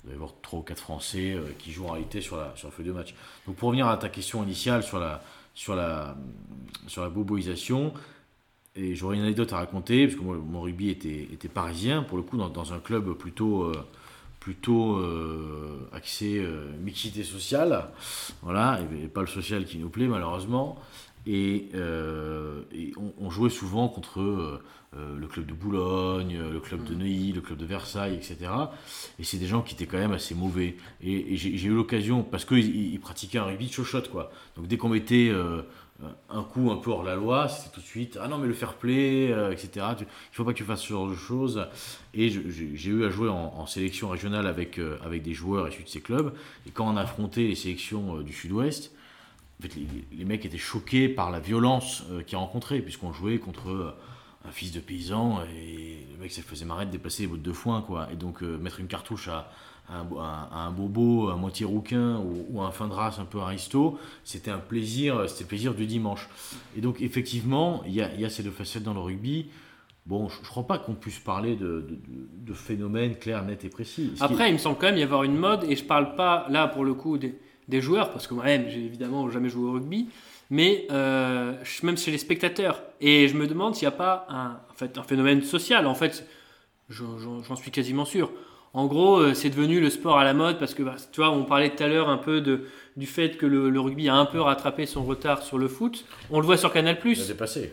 il va y avoir 3 ou 4 Français euh, qui jouent en réalité sur la, sur la feuille de match. Donc pour revenir à ta question initiale sur la, sur la, sur la boboisation, et j'aurais une anecdote à raconter, parce que moi, mon rugby était, était parisien, pour le coup, dans, dans un club plutôt, euh, plutôt euh, axé euh, mixité sociale. Voilà, et, et pas le social qui nous plaît, malheureusement. Et, et on, on jouait souvent contre le club de Boulogne, le club de Neuilly, le club de Versailles, etc. Et c'est des gens qui étaient quand même assez mauvais. Et, et j'ai eu l'occasion, parce qu'ils ils pratiquaient un rugby de chochotte, quoi. Donc dès qu'on mettait un coup un peu hors la loi, c'était tout de suite ah non mais le fair play, euh, etc. Il faut pas que tu fasses ce genre de choses. Et j'ai eu à jouer en, sélection régionale avec, euh, avec des joueurs issus de ces clubs. Et quand on a affronté les sélections euh, du Sud-Ouest, les, les mecs étaient choqués par la violence qu'ils rencontraient, puisqu'on jouait contre un fils de paysan et le mec ça faisait marrer de déplacer les bottes de foin, quoi. Et donc mettre une cartouche à un, un- bobo, à moitié rouquin ou, un fin de race un peu aristo, c'était un plaisir, c'était le plaisir du dimanche. Et donc effectivement, il y a, il y a ces deux facettes dans le rugby. Bon, je ne crois pas qu'on puisse parler de, de, de- de phénomènes clairs, nets et précis. Ce qui- Après, il me semble quand même y avoir une mode, et je parle pas là pour le coup des, des joueurs, parce que moi-même, j'ai évidemment jamais joué au rugby, mais euh, même chez les spectateurs. Et je me demande s'il n'y a pas un, en fait, un phénomène social. En fait, je- j'en j'en suis quasiment sûr. En gros, euh, c'est devenu le sport à la mode parce que, bah, tu vois, on parlait tout à l'heure un peu de, du fait que le, le rugby a un peu rattrapé son retard sur le foot. On le voit sur Canal+. il a dépassé.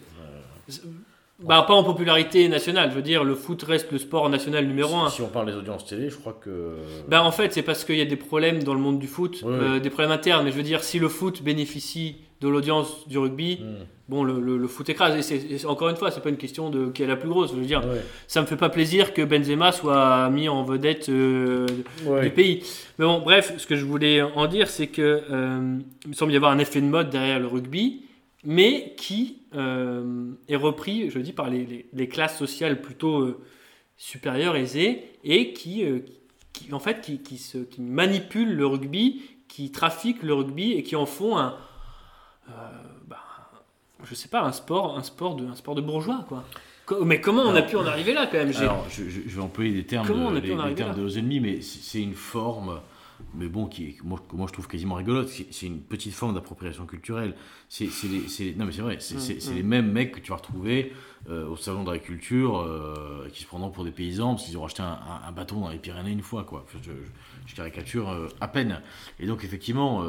Bah, pas en popularité nationale. Je veux dire, le foot reste le sport national numéro un. Si, si on parle des audiences télé, je crois que. Ben, en fait, c'est parce qu'il y a des problèmes dans le monde du foot, euh, des problèmes internes. Mais je veux dire, si le foot bénéficie de l'audience du rugby, Hmm. Bon, le, le- le foot écrase. Et, c'est- encore une fois, c'est pas une question de qui est la plus grosse. Je veux dire, Ouais. ça me fait pas plaisir que Benzema soit mis en vedette euh, Ouais. du pays. Mais bon, bref, ce que je voulais en dire, c'est que euh, il me semble y avoir un effet de mode derrière le rugby, mais qui euh, est repris, je dis, par les, les- les classes sociales plutôt euh, supérieures, aisées, et qui, qui en fait, qui, qui, se, qui manipulent le rugby, qui trafiquent le rugby et qui en font un, je sais pas, un sport, un sport de, un sport de bourgeois, quoi. Mais comment on a pu en arriver là, quand même? Alors, je, je- je vais employer des termes, Comment de, les- arriver termes de nos ennemis, mais c'est une forme, mais bon, qui moi, je trouve quasiment rigolote. C'est une petite forme d'appropriation culturelle. C'est non mais c'est vrai, c'est c'est mm. les mêmes mecs que tu vas retrouver euh, au salon d'agriculture euh, qui se prendront pour des paysans parce qu'ils ont acheté un, un- un bâton dans les Pyrénées une fois, quoi. Je, je- je caricature euh, à peine. Et donc effectivement,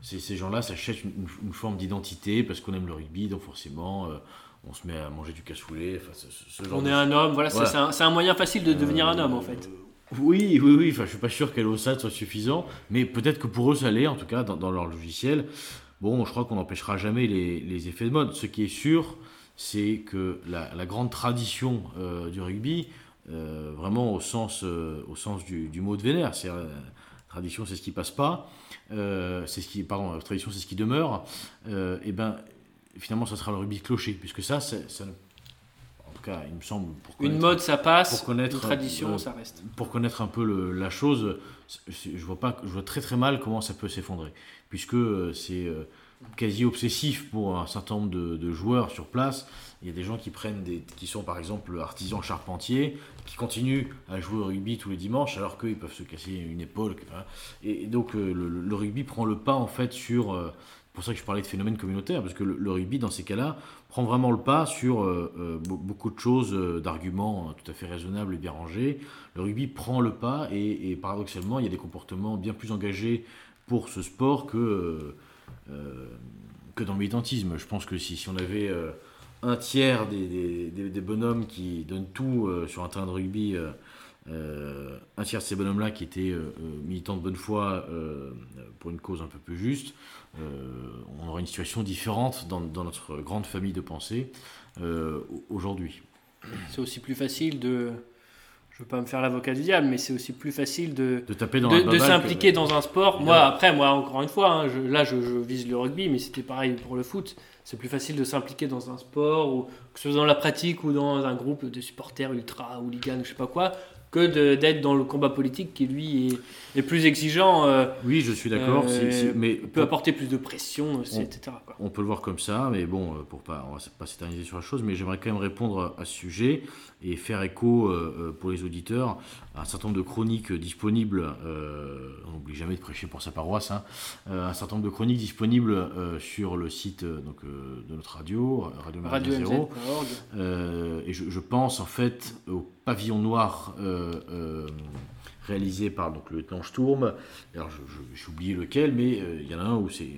ces, gens-là s'achètent une, une- une forme d'identité parce qu'on aime le rugby, donc forcément. on se met à manger du cassoulet, enfin, ce, ce- ce genre On de est un homme, voilà, c'est- Voilà. c'est un, moyen facile de devenir un homme en fait. Oui, oui, oui. Enfin, je suis pas sûr qu'Hello soit suffisant, mais peut-être que pour eux ça l'est, en tout cas dans, leur logiciel. Bon, je crois qu'on n'empêchera jamais les, effets de mode. Ce qui est sûr, c'est que la, grande tradition euh, du rugby, euh, vraiment au sens, euh, au sens du, mot de vénère, c'est tradition, c'est ce qui passe pas, c'est ce qui, pardon, tradition, c'est ce qui demeure. et ben, finalement, ça sera le rugby clocher, puisque ça, c'est- ça, ne- tout cas, il me semble, pour Une mode ça passe, pour connaître, une tradition euh, ça reste. pour connaître un peu le- la chose, je vois pas, je vois très très mal comment ça peut s'effondrer, puisque euh, c'est euh, quasi obsessif pour un certain nombre de, de joueurs sur place. Il y a des gens qui prennent des, qui sont par exemple artisans charpentiers, qui continuent à jouer au rugby tous les dimanches, alors qu'ils peuvent se casser une épaule. hein. Et, et donc euh, le, le rugby prend le pas en fait sur euh, pour ça que je parlais de phénomène communautaire, parce que le, le rugby, dans ces cas-là, prend vraiment le pas sur euh, euh, be- beaucoup de choses, euh, d'arguments tout à fait raisonnables et bien rangés. Le rugby prend le pas, et, paradoxalement, il y a des comportements bien plus engagés pour ce sport que, que dans le militantisme. Je pense que si, si on avait un tiers des, des- des- des bonhommes qui donnent tout sur un terrain de rugby, un tiers de ces bonhommes-là qui étaient militants de bonne foi pour une cause un peu plus juste, on aurait une situation différente dans, dans notre grande famille de pensée euh, aujourd'hui. C'est aussi plus facile de. Je veux pas me faire l'avocat du diable, mais c'est aussi plus facile de, De taper dans de, de s'impliquer que- dans un sport. Moi, après, moi, encore une fois, hein, je- là, je, je vise le rugby, mais c'était pareil pour le foot. C'est plus facile de s'impliquer dans un sport, ou que ce soit dans la pratique ou dans un groupe de supporters ultra, hooligans, je sais pas quoi, que d'être dans le combat politique qui, lui, est, est plus exigeant, euh, Oui, je suis d'accord, Euh, mais peut apporter plus de pression, On- etc. quoi. On peut le voir comme ça, mais bon, euh, pour pas, on va pas s'éterniser sur la chose, mais j'aimerais quand même répondre à ce sujet et faire écho euh, euh, pour les auditeurs à un certain nombre de chroniques disponibles. euh, on n'oublie jamais de prêcher pour sa paroisse. hein, euh, un certain nombre de chroniques disponibles euh, sur le site euh, donc, euh, de notre radio, Radio. RadioMZ.org. Euh, et je, je pense en fait au pavillon noir euh, euh, réalisé par donc, le lieutenant Sturm. Alors j'ai oublié lequel, mais euh, il y en a un où c'est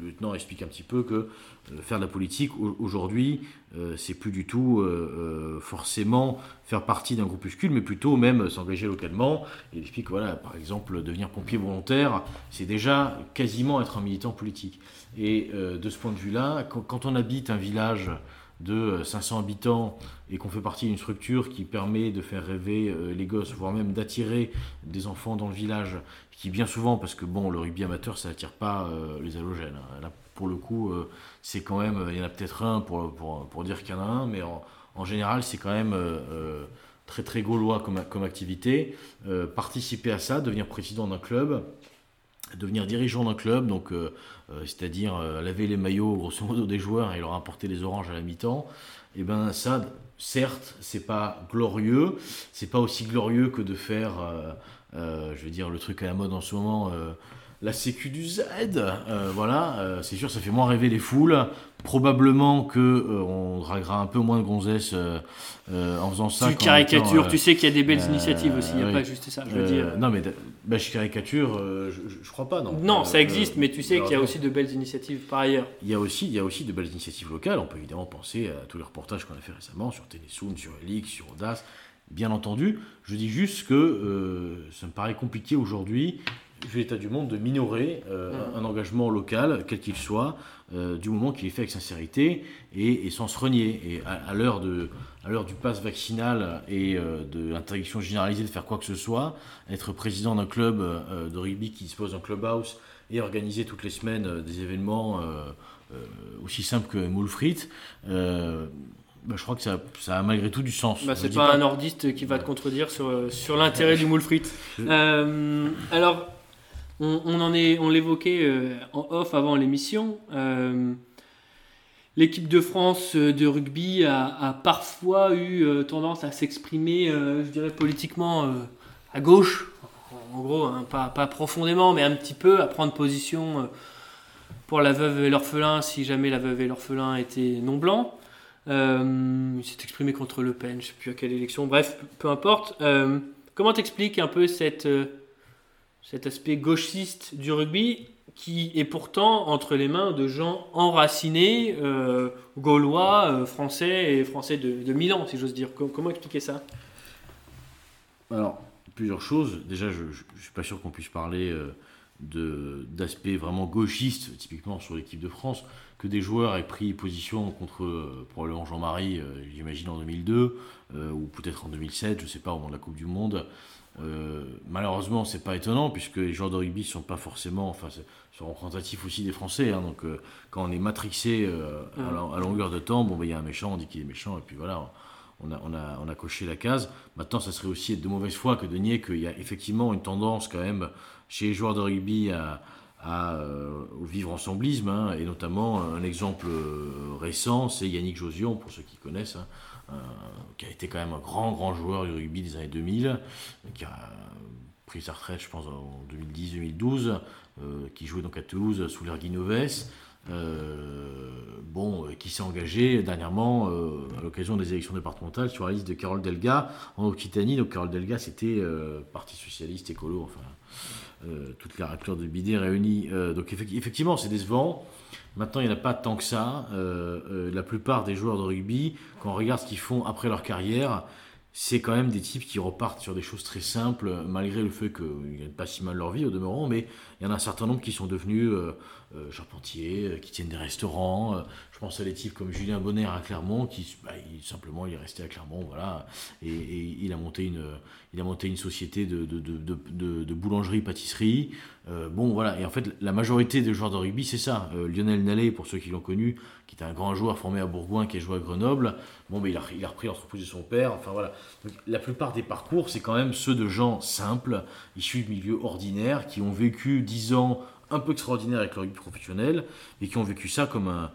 le lieutenant explique un petit peu que faire de la politique au- aujourd'hui, euh, c'est plus du tout forcément faire partie d'un groupuscule, mais plutôt même s'engager localement. Il explique que, voilà, par exemple, devenir pompier volontaire, c'est déjà quasiment être un militant politique. Et de ce point de vue-là, quand on habite un village de euh, 500 habitants et qu'on fait partie d'une structure qui permet de faire rêver euh, les gosses, voire même d'attirer des enfants dans le village, qui bien souvent, parce que bon, le rugby amateur, ça n'attire pas euh, les halogènes. hein. Là, pour le coup, euh, c'est quand même, il y en a peut-être un pour, dire qu'il y en a un, mais en, général, c'est quand même euh, euh, très très gaulois comme, comme activité. Euh, participer à ça, devenir président d'un club, devenir dirigeant d'un club, donc euh, euh, c'est-à-dire euh, laver les maillots grosso modo des joueurs et leur apporter les oranges à la mi-temps, et ben ça, certes, c'est pas glorieux, c'est pas aussi glorieux que de faire, euh, euh, je veux dire, le truc à la mode en ce moment. euh, la sécu du Z, euh, voilà, euh, c'est sûr, ça fait moins rêver les foules. Probablement que euh, on draguera un peu moins de gonzesses euh, euh, en faisant ça. Tu caricatures, tu sais qu'il y a des belles initiatives aussi, il n'y a oui. pas juste ça, je veux dire. Non, mais bah, je caricature, je, je- crois pas, non. Non, ça existe, mais tu sais qu'il y a aussi de belles initiatives par ailleurs. Il y, a aussi, il y a aussi de belles initiatives locales. On peut évidemment penser à tous les reportages qu'on a fait récemment sur Télésoon, sur Elix, sur Audace. Bien entendu, je dis juste que ça me paraît compliqué aujourd'hui, vu l'état du monde, de minorer euh, Mhm. un engagement local, quel qu'il soit, euh, du moment qu'il est fait avec sincérité et, et sans se renier. Et à, à l'heure du pass vaccinal et euh, de l'interdiction généralisée de faire quoi que ce soit, être président d'un club euh, de rugby qui dispose d'un clubhouse et organiser toutes les semaines des événements aussi simples que moule frites, bah, je crois que ça, ça a malgré tout du sens. Bah, c'est pas, un nordiste qui va te contredire sur, sur l'intérêt du moule frites. Je- Euh, alors, on, en est, on l'évoquait euh, en off avant l'émission. euh, L'équipe de France euh, de rugby a, parfois eu tendance à s'exprimer, je dirais politiquement, à gauche. En gros, hein, pas, profondément, mais un petit peu, à prendre position pour la veuve et l'orphelin si jamais la veuve et l'orphelin étaient non blancs. Il s'est exprimé contre Le Pen, je sais plus à quelle élection, bref, peu importe. Comment t'expliques un peu cette, cet aspect gauchiste du rugby qui est pourtant entre les mains de gens enracinés, euh, gaulois, euh, français et français de, Milan, si j'ose dire. Com- comment expliquer ça? Alors, plusieurs choses. Déjà, je ne suis pas sûr qu'on puisse parler euh, de- d'aspect vraiment gauchiste, typiquement sur l'équipe de France, que des joueurs aient pris position contre euh, probablement Jean-Marie, j'imagine en 2002, euh, ou peut-être en 2007, je ne sais pas, au moment de la Coupe du Monde. Euh, malheureusement, c'est pas étonnant puisque les joueurs de rugby sont pas forcément, enfin, sont représentatifs aussi des Français. hein. donc, euh, quand on est matrixé euh, à, longueur de temps, bon, ben, il y a un méchant, on dit qu'il est méchant, et puis voilà, on a, on a, on a coché la case. Maintenant, ça serait aussi être de mauvaise foi que de nier qu'il y a effectivement une tendance quand même chez les joueurs de rugby à, à, euh, au vivre ensemblisme, hein, et notamment un exemple euh, récent, c'est Yannick Josion, pour ceux qui connaissent, hein, qui a été quand même un grand, grand joueur du rugby des années 2000, qui a pris sa retraite, je pense, en 2010-2012, euh, qui jouait donc à Toulouse sous l'ère Guinoves. Euh, bon, euh, qui s'est engagé dernièrement euh, à l'occasion des élections départementales sur la liste de Carole Delga en Occitanie. Donc Carole Delga, c'était euh, Parti socialiste, écolo, enfin euh, toutes les raclures de bidet réunies. Euh, donc effec- effectivement, c'est décevant. Maintenant, il n'y en a pas tant que ça. Euh, euh, la plupart des joueurs de rugby, quand on regarde ce qu'ils font après leur carrière, c'est quand même des types qui repartent sur des choses très simples, malgré le fait qu'ils gagnent pas si mal leur vie au demeurant, mais il y en a un certain nombre qui sont devenus euh, charpentiers, qui tiennent des restaurants. Pense à types comme Julien Bonner à Clermont, qui bah, simplement il est resté à Clermont, voilà, et, il a monté une, il a monté une société de, boulangerie-pâtisserie. Euh, bon, voilà, et en fait, la majorité des joueurs de rugby, c'est ça. Euh, Lionel Nallet, pour ceux qui l'ont connu, qui était un grand joueur formé à Bourgoin, qui a joué à Grenoble, bon, mais il a, il a repris l'entreprise de son père, enfin voilà. La plupart des parcours, c'est quand même ceux de gens simples, issus de milieux ordinaires, qui ont vécu 10 ans un peu extraordinaires avec le rugby professionnel, et qui ont vécu ça comme un,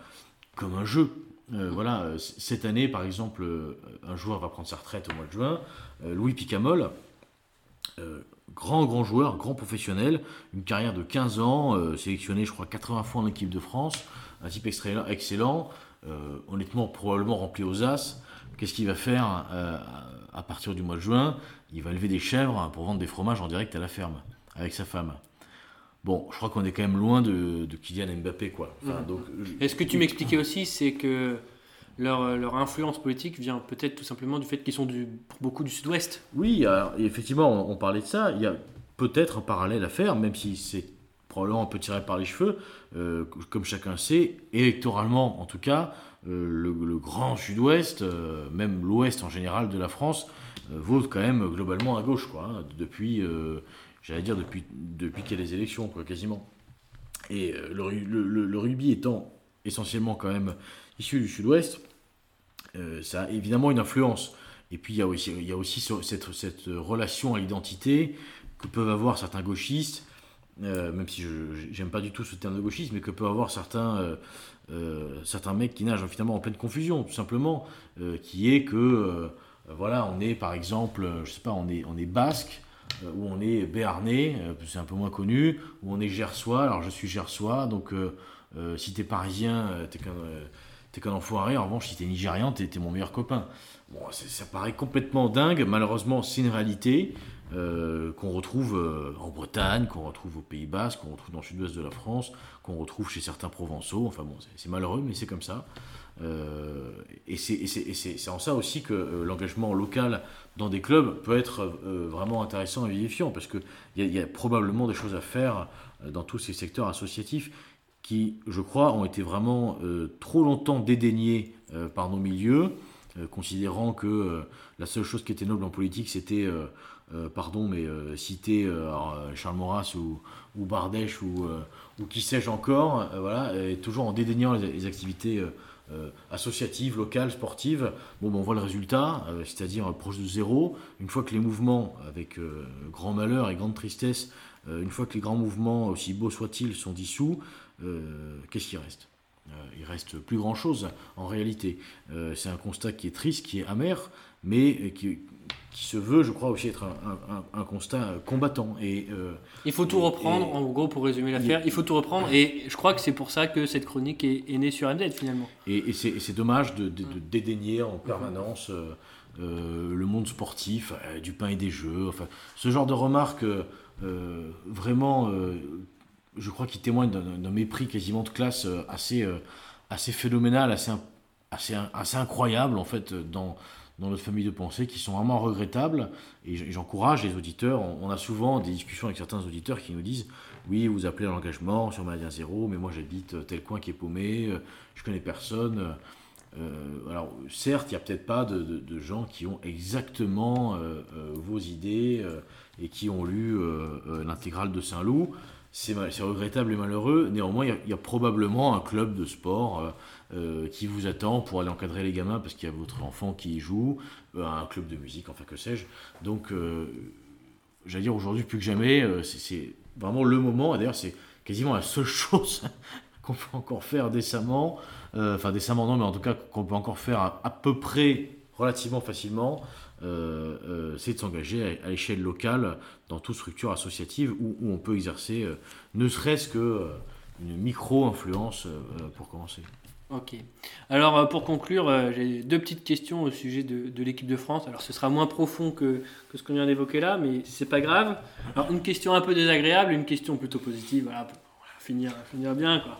comme un jeu. Euh, voilà, euh, cette année, par exemple, euh, un joueur va prendre sa retraite au mois de juin, Louis Picamol, grand, grand joueur, grand professionnel, une carrière de 15 ans, sélectionné, je crois, 80 fois en équipe de France, un type excellent, honnêtement, probablement rempli aux as. Qu'est-ce qu'il va faire à partir du mois de juin? Il va élever des chèvres pour vendre des fromages en direct à la ferme, avec sa femme. Bon, je crois qu'on est quand même loin de, de Kylian Mbappé, quoi. Enfin, Mhm. donc, je- Et ce que tu m'expliquais aussi, c'est que leur, leur influence politique vient peut-être tout simplement du fait qu'ils sont du, pour beaucoup du sud-ouest? Oui, alors, effectivement, on, on parlait de ça. Il y a peut-être un parallèle à faire, même si c'est probablement un peu tiré par les cheveux. Euh, comme chacun sait, électoralement en tout cas, euh, le, le grand sud-ouest, euh, même l'ouest en général de la France, euh, vote quand même globalement à gauche, quoi. hein, depuis, euh, j'allais dire, depuis, depuis qu'il y a les élections, quasiment. Et euh, le, ru- le- le- le rugby étant essentiellement quand même issu du sud-ouest, euh, ça a évidemment une influence. Et puis il y a aussi, il y a aussi ce- cette, cette relation à l'identité que peuvent avoir certains gauchistes, euh, même si je j'aime pas du tout ce terme de gauchiste, mais que peuvent avoir certains, certains mecs qui nagent finalement en pleine confusion, tout simplement, qui est que voilà, on est par exemple, je sais pas, on est, on est basque, euh, ou on est béarnais, euh, c'est un peu moins connu, ou on est gersois, alors je suis gersois, donc euh, si t'es parisien, t'es qu'un t'es enfoiré, en revanche si t'es nigérian, t'es mon meilleur copain. Bon, ça paraît complètement dingue, malheureusement c'est une réalité qu'on retrouve en Bretagne, qu'on retrouve au Pays Basque, qu'on retrouve dans le sud-ouest de la France, qu'on retrouve chez certains provençaux, enfin bon, c'est malheureux mais c'est comme ça. Euh, et c'est- en ça aussi que euh, l'engagement local dans des clubs peut être euh, vraiment intéressant et vivifiant, parce qu'il y, y a probablement des choses à faire dans tous ces secteurs associatifs qui, je crois, ont été vraiment trop longtemps dédaignés par nos milieux, considérant que la seule chose qui était noble en politique, c'était, pardon, mais citer Charles Maurras ou, Bardèche ou, qui sais-je encore, voilà, et toujours en dédaignant les activités euh, associatives, locales, sportives. Bon, ben, on voit le résultat, euh, c'est-à-dire euh, proche de zéro. Une fois que les mouvements, avec grand malheur et grande tristesse, une fois que les grands mouvements, aussi beaux soient-ils, sont dissous, qu'est-ce qui reste? Il reste plus grand-chose en réalité. C'est un constat qui est triste, qui est amer, mais qui, qui se veut, je crois, aussi être un, un- un- un constat euh, combattant. Et euh, Il faut tout Et- reprendre, et- en gros, pour résumer l'affaire. Il faut tout reprendre, et je crois que c'est pour ça que cette chronique est, est née sur MZ finalement. Et, et c'est dommage de, de- de dédaigner en permanence euh, euh, le monde sportif, du pain et des jeux. Enfin, ce genre de remarques, vraiment, je crois qu'ils témoignent d'un- mépris quasiment de classe assez, assez phénoménal, assez, assez incroyable en fait dans, dans notre famille de pensée, qui sont vraiment regrettables. Et j'encourage les auditeurs. On, a souvent des discussions avec certains auditeurs qui nous disent oui, vous appelez à l'engagement sur Maladien Zéro, mais moi j'habite euh, tel coin qui est paumé, euh, je connais personne. Euh, alors, certes, il n'y a peut-être pas de, gens qui ont exactement vos idées et qui ont lu l'intégrale de Saint-Loup. C'est regrettable et malheureux. Néanmoins, il y, a probablement un club de sport euh, qui vous attend pour aller encadrer les gamins parce qu'il y a votre enfant qui y joue, euh, un club de musique, enfin que sais-je. Donc, euh, j'allais dire aujourd'hui plus que jamais, c'est- vraiment le moment. D'ailleurs, c'est quasiment la seule chose qu'on peut encore faire décemment. Enfin, décemment, non, mais en tout cas, qu'on peut encore faire à, peu près relativement facilement. c'est de s'engager à, l'échelle locale dans toute structure associative où, on peut exercer ne serait-ce que une micro-influence pour commencer. Ok. Alors euh, pour conclure, euh, j'ai deux petites questions au sujet de, l'équipe de France. Alors ce sera moins profond que, ce qu'on vient d'évoquer là, mais c'est pas grave. Alors une question un peu désagréable, une question plutôt positive. Voilà, pour finir, finir bien quoi.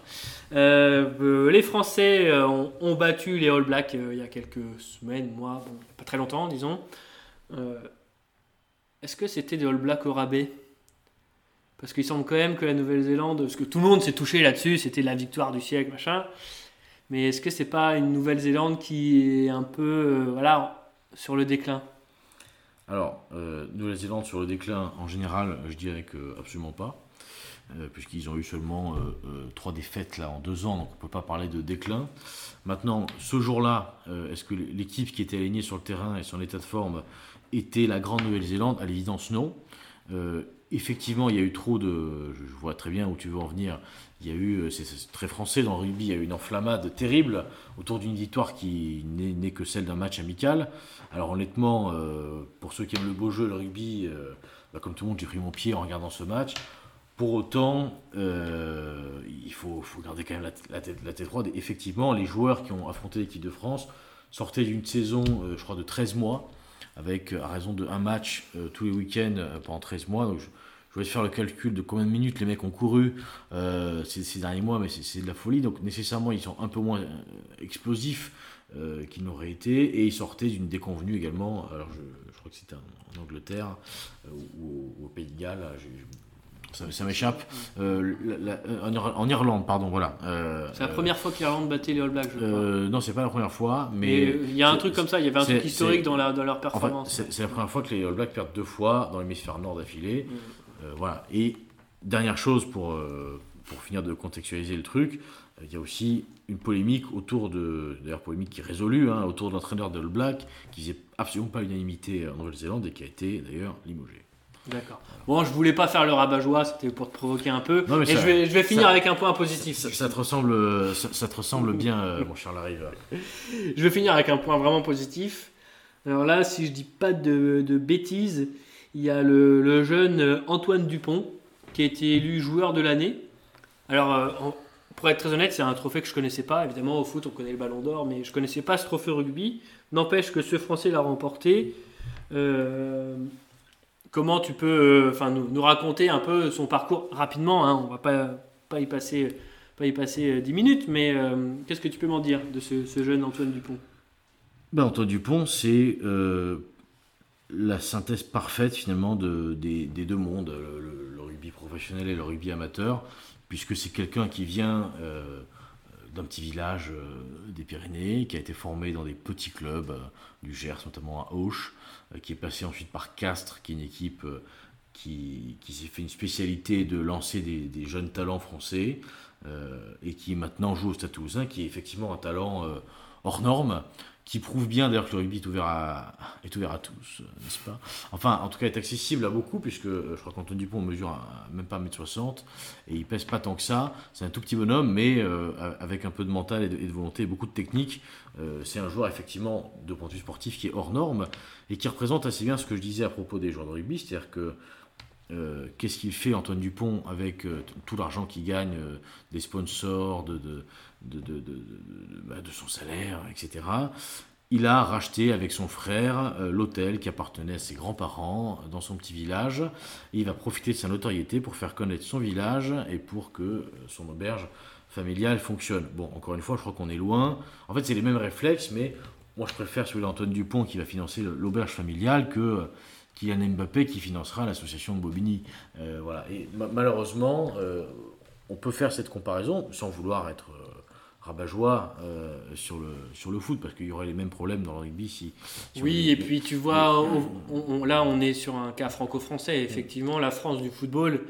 Euh, les Français ont, battu les All Blacks il y a quelques semaines, mois, pas très longtemps, disons. Est-ce que c'était des All Blacks au rabais? Parce qu'il semble quand même que la Nouvelle-Zélande, parce que tout le monde s'est touché là-dessus, c'était la victoire du siècle, machin. Mais est-ce que c'est pas une Nouvelle-Zélande qui est un peu euh, sur le déclin? Alors, euh, Nouvelle-Zélande sur le déclin, en général, je dirais que absolument pas, euh, puisqu'ils ont eu seulement trois défaites là en deux ans, donc on ne peut pas parler de déclin. Maintenant, ce jour-là, est-ce que l'équipe qui était alignée sur le terrain et son état de forme était la grande Nouvelle-Zélande? À l'évidence, non. Effectivement, il y a eu trop de. Je vois très bien où tu veux en venir. Il y a eu, euh, c'est très français dans le rugby, il y a eu une enflammade terrible autour d'une victoire qui n'est que celle d'un match amical. Alors honnêtement, euh, pour ceux qui aiment le beau jeu, le rugby, euh, bah, comme tout le monde, j'ai pris mon pied en regardant ce match. Pour autant, il faut, garder quand même la, tête, la froide. Effectivement, les joueurs qui ont affronté l'équipe de France sortaient d'une saison, je crois, de 13 mois, avec à raison de un match tous les week-ends pendant 13 mois. Je vais faire le calcul de combien de minutes les mecs ont couru euh, ces, ces derniers mois, mais c'est de la folie. Donc nécessairement, ils sont un peu moins euh, explosifs euh, qu'ils n'auraient été. Et ils sortaient d'une déconvenue également. Alors je, je crois que c'était en, en Angleterre euh, ou, au- au Pays de Galles. ça, ça m'échappe. Euh, en, Ir- en Irlande, pardon, voilà. Euh, C'est la première fois que l'Irlande battait les All Blacks, je crois. euh, non, c'est pas la première fois, mais il y a un truc comme ça, il y avait un truc historique dans, la, dans leur performance. c'est c'est la première fois que les All Blacks perdent deux fois dans l'hémisphère nord d'affilée. Euh, voilà. Et dernière chose pour, euh, pour finir de contextualiser le truc, euh, il y a aussi une polémique autour de, d'ailleurs polémique qui est résolue, hein, autour de l'entraîneur de All Blacks qui faisait absolument pas l'unanimité en Nouvelle-Zélande et qui a été d'ailleurs limogé. D'accord. Bon, je voulais pas faire le rabat-joie, c'était pour te provoquer un peu. Non, mais Et ça- je, vais, je vais finir ça- avec un point positif. Ça, ça te ressemble, ça, te ressemble bien, euh, mon cher Larive. Je vais finir avec un point vraiment positif. Alors là, si je dis pas de, de bêtises, il y a le, jeune euh, Antoine Dupont qui a été élu joueur de l'année. Alors, euh, pour être très honnête, c'est un trophée que je connaissais pas. Évidemment, au foot, on connaît le Ballon d'Or, mais je connaissais pas ce trophée rugby. N'empêche que ce Français l'a remporté. Euh, comment tu peux nous, raconter un peu son parcours rapidement hein, On va pas, y passer, pas y passer euh, 10 minutes, mais qu'est-ce que tu peux m'en dire de ce, jeune Antoine Dupont? Ben, Antoine Dupont, c'est la synthèse parfaite finalement de, des, deux mondes, le, rugby professionnel et le rugby amateur, puisque c'est quelqu'un qui vient euh, d'un petit village euh, des Pyrénées, qui a été formé dans des petits clubs euh, du Gers, notamment à Auch, qui est passé ensuite par Castres, qui est une équipe qui, qui s'est fait une spécialité de lancer des, des jeunes talents français, et qui maintenant joue au Stade Toulousain, qui est effectivement un talent hors norme, qui prouve bien d'ailleurs que le rugby est ouvert à, ouvert à tous, euh, n'est-ce pas? Enfin, en tout cas, est accessible à beaucoup, puisque euh, je crois qu'Antoine Dupont mesure même pas 1m60, et il pèse pas tant que ça. C'est un tout petit bonhomme, mais euh, avec un peu de mental et de, volonté, beaucoup de technique. C'est un joueur, effectivement, de point de vue sportif, qui est hors norme, et qui représente assez bien ce que je disais à propos des joueurs de rugby, c'est-à-dire que qu'est-ce qu'il fait Antoine Dupont avec tout l'argent qu'il gagne des sponsors, de, bah, de son salaire, etc. Il a racheté avec son frère euh, l'hôtel qui appartenait à ses grands-parents euh, dans son petit village. Et il va profiter de sa notoriété pour faire connaître son village et pour que euh, son auberge familiale fonctionne. Bon, encore une fois, je crois qu'on est loin. En fait, c'est les mêmes réflexes, mais moi, je préfère celui d'Antoine Dupont qui va financer l'auberge familiale que Kylian Mbappé qui financera l'association de Bobigny. Voilà. Et ma- malheureusement, on peut faire cette comparaison sans vouloir être rabat-joie euh, sur, le, sur le foot, parce qu'il y aurait les mêmes problèmes dans le rugby si. si Oui, on- et puis tu vois, on- on- là on est sur un cas franco-français. Effectivement, la France du football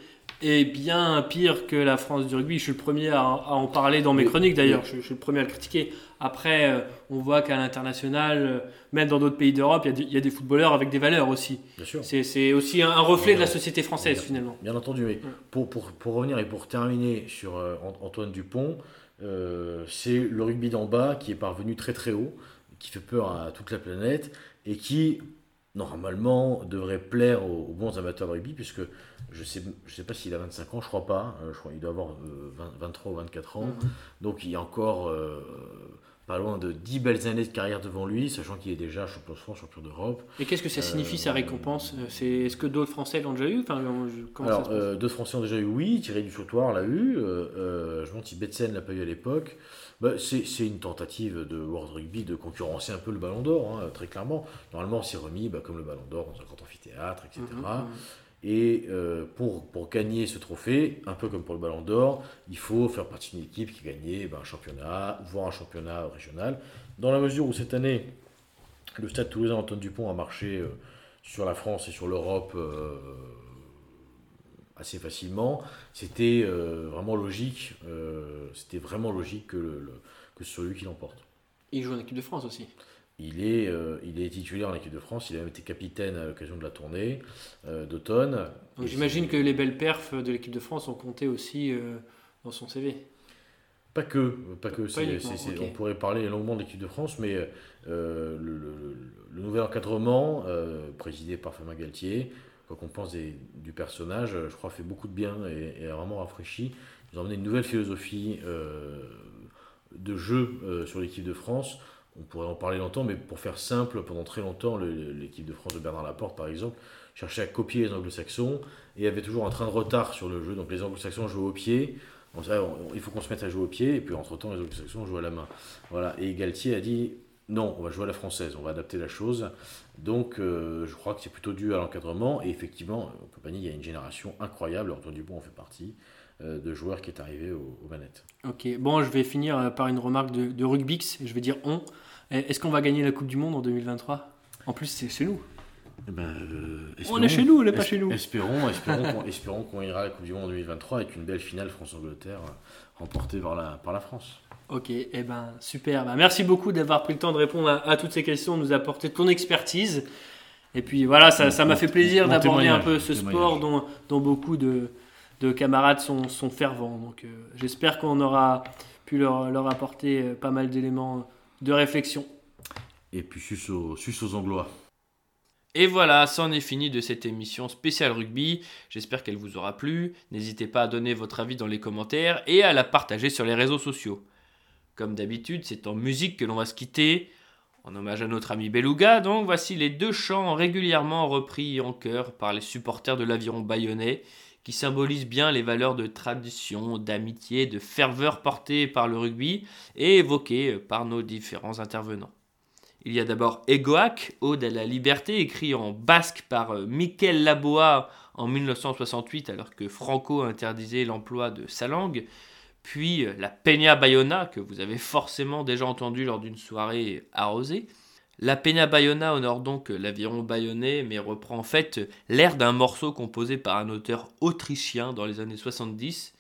est bien pire que la France du rugby. Je suis le premier à, à en parler dans mes Oui, chroniques d'ailleurs. oui. Je, je suis le premier à le critiquer. Après, euh, on voit qu'à l'international, euh, même dans d'autres pays d'Europe, il y a des- il y, a des footballeurs avec des valeurs aussi. C'est aussi un, un reflet de la société française Bien- finalement. Bien entendu, mais pour, pour, pour revenir et pour terminer sur euh, Ant- Antoine Dupont, c'est le rugby d'en bas qui est parvenu très très haut, qui fait peur à toute la planète et qui normalement devrait plaire aux, aux bons amateurs de rugby, puisque je sais, je sais pas s'il a 25 ans, je crois pas, euh, je crois qu'il doit avoir euh, 20 23 ou 24 ans, donc il y a encore euh, pas loin de 10 belles années de carrière devant lui, sachant qu'il est déjà champion de France, champion d'Europe. Et qu'est-ce que ça signifie Euh, sa récompense? Euh, c'est- Est-ce que d'autres Français l'ont déjà eu? Enfin, comment ça Alors, se passe? euh, deux Français ont déjà eu oui, Thierry Duchautoir l'a eu, euh, je me demande si Betsen l'a pas eu à l'époque. Bah, c'est c'est une tentative de World Rugby de concurrencer un peu le Ballon d'Or, hein, très clairement. Normalement, c'est remis bah, comme le Ballon d'Or dans un grand amphithéâtre, etc. Et euh, pour, pour gagner ce trophée, un peu comme pour le Ballon d'Or, il faut faire partie d'une équipe qui gagné bah, un championnat, voire un championnat régional. Dans la mesure où cette année, le Stade Toulousain Antoine Dupont a marché euh, sur la France et sur l'Europe euh, assez facilement, c'était vraiment logique. c'était vraiment logique que, le, le- que ce soit lui qui l'emporte. Il joue en équipe de France aussi. Il est, euh, il est titulaire en équipe de France, il a même été capitaine à l'occasion de la tournée euh, d'automne. Donc j'imagine que les belles perfs de l'équipe de France ont compté aussi euh, dans son CV. Pas que, pas que. On pourrait parler longuement de l'équipe de France, mais le, le- le nouvel encadrement, présidé par Fabien Galtier, quoi qu'on pense des- du personnage, je crois fait beaucoup de bien et, et a vraiment rafraîchi. Ils ont amené une nouvelle philosophie de jeu sur l'équipe de France, on pourrait en parler longtemps, mais pour faire simple, pendant très longtemps, l'équipe de France de Bernard Laporte, par exemple, cherchait à copier les anglo-saxons et avait toujours un train de retard sur le jeu. Donc les anglo-saxons jouaient au pied. On il faut qu'on se mette à jouer au pied, et puis entre-temps, les anglo-saxons jouent à la main. Voilà. Et Galtier a dit non, on va jouer à la française, on va adapter la chose. Donc euh, je crois que c'est plutôt dû à l'encadrement. Et effectivement, on peut pas il y a une génération incroyable, Antoine Dupont en fait partie, de joueurs qui est arrivé au- aux manettes. Ok, bon, je vais finir euh, par une remarque de, de Rugbix. Je vais dire on. Est-ce qu'on va gagner la Coupe du Monde en 2023 En plus, c'est chez nous. Eh ben, euh, On est chez nous, on n'est pas chez nous. Espérons, espérons qu'on espérons qu'on ira à la Coupe du Monde en 2023 avec une belle finale France-Angleterre euh, remportée par la, par la France. Ok, eh ben super. Bah, merci beaucoup d'avoir pris le temps de répondre à, à toutes ces questions, de nous apporter ton expertise. Et puis voilà, ça ça m'a fait plaisir d'aborder un peu ce sport dont, dont beaucoup de, de camarades sont, sont fervents. Donc euh, j'espère qu'on aura pu leur, leur apporter euh, pas mal d'éléments de réflexion. Et puis sus aux, sus aux Anglois. Et voilà, c'en est fini de cette émission spéciale rugby. J'espère qu'elle vous aura plu. N'hésitez pas à donner votre avis dans les commentaires et à la partager sur les réseaux sociaux. Comme d'habitude, c'est en musique que l'on va se quitter. En hommage à notre ami Beluga, donc voici les deux chants régulièrement repris en chœur par les supporters de l'aviron bayonnais, qui symbolisent bien les valeurs de tradition, d'amitié, de ferveur portées par le rugby et évoquées par nos différents intervenants. Il y a d'abord Egoac, Ode à la liberté, écrit en basque par euh, Miquel Laboa en 1968 alors que Franco interdisait l'emploi de sa langue. Puis euh, la Peña Bayona, que vous avez forcément déjà entendu lors d'une soirée arrosée. La Peña Bayona honore donc l'aviron bayonnais, mais reprend en fait l'air d'un morceau composé par un auteur autrichien dans les années 70.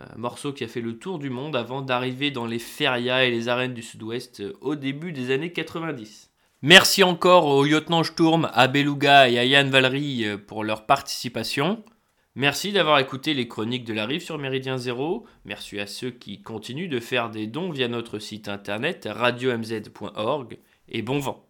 Un morceau qui a fait le tour du monde avant d'arriver dans les férias et les arènes du sud-ouest euh, au début des années 90. Merci encore au lieutenant Sturm, à Beluga et à Yann Valery euh, pour leur participation. Merci d'avoir écouté les chroniques de la rive sur Méridien Zéro. Merci à ceux qui continuent de faire des dons via notre site internet radiomz.org et bon vent.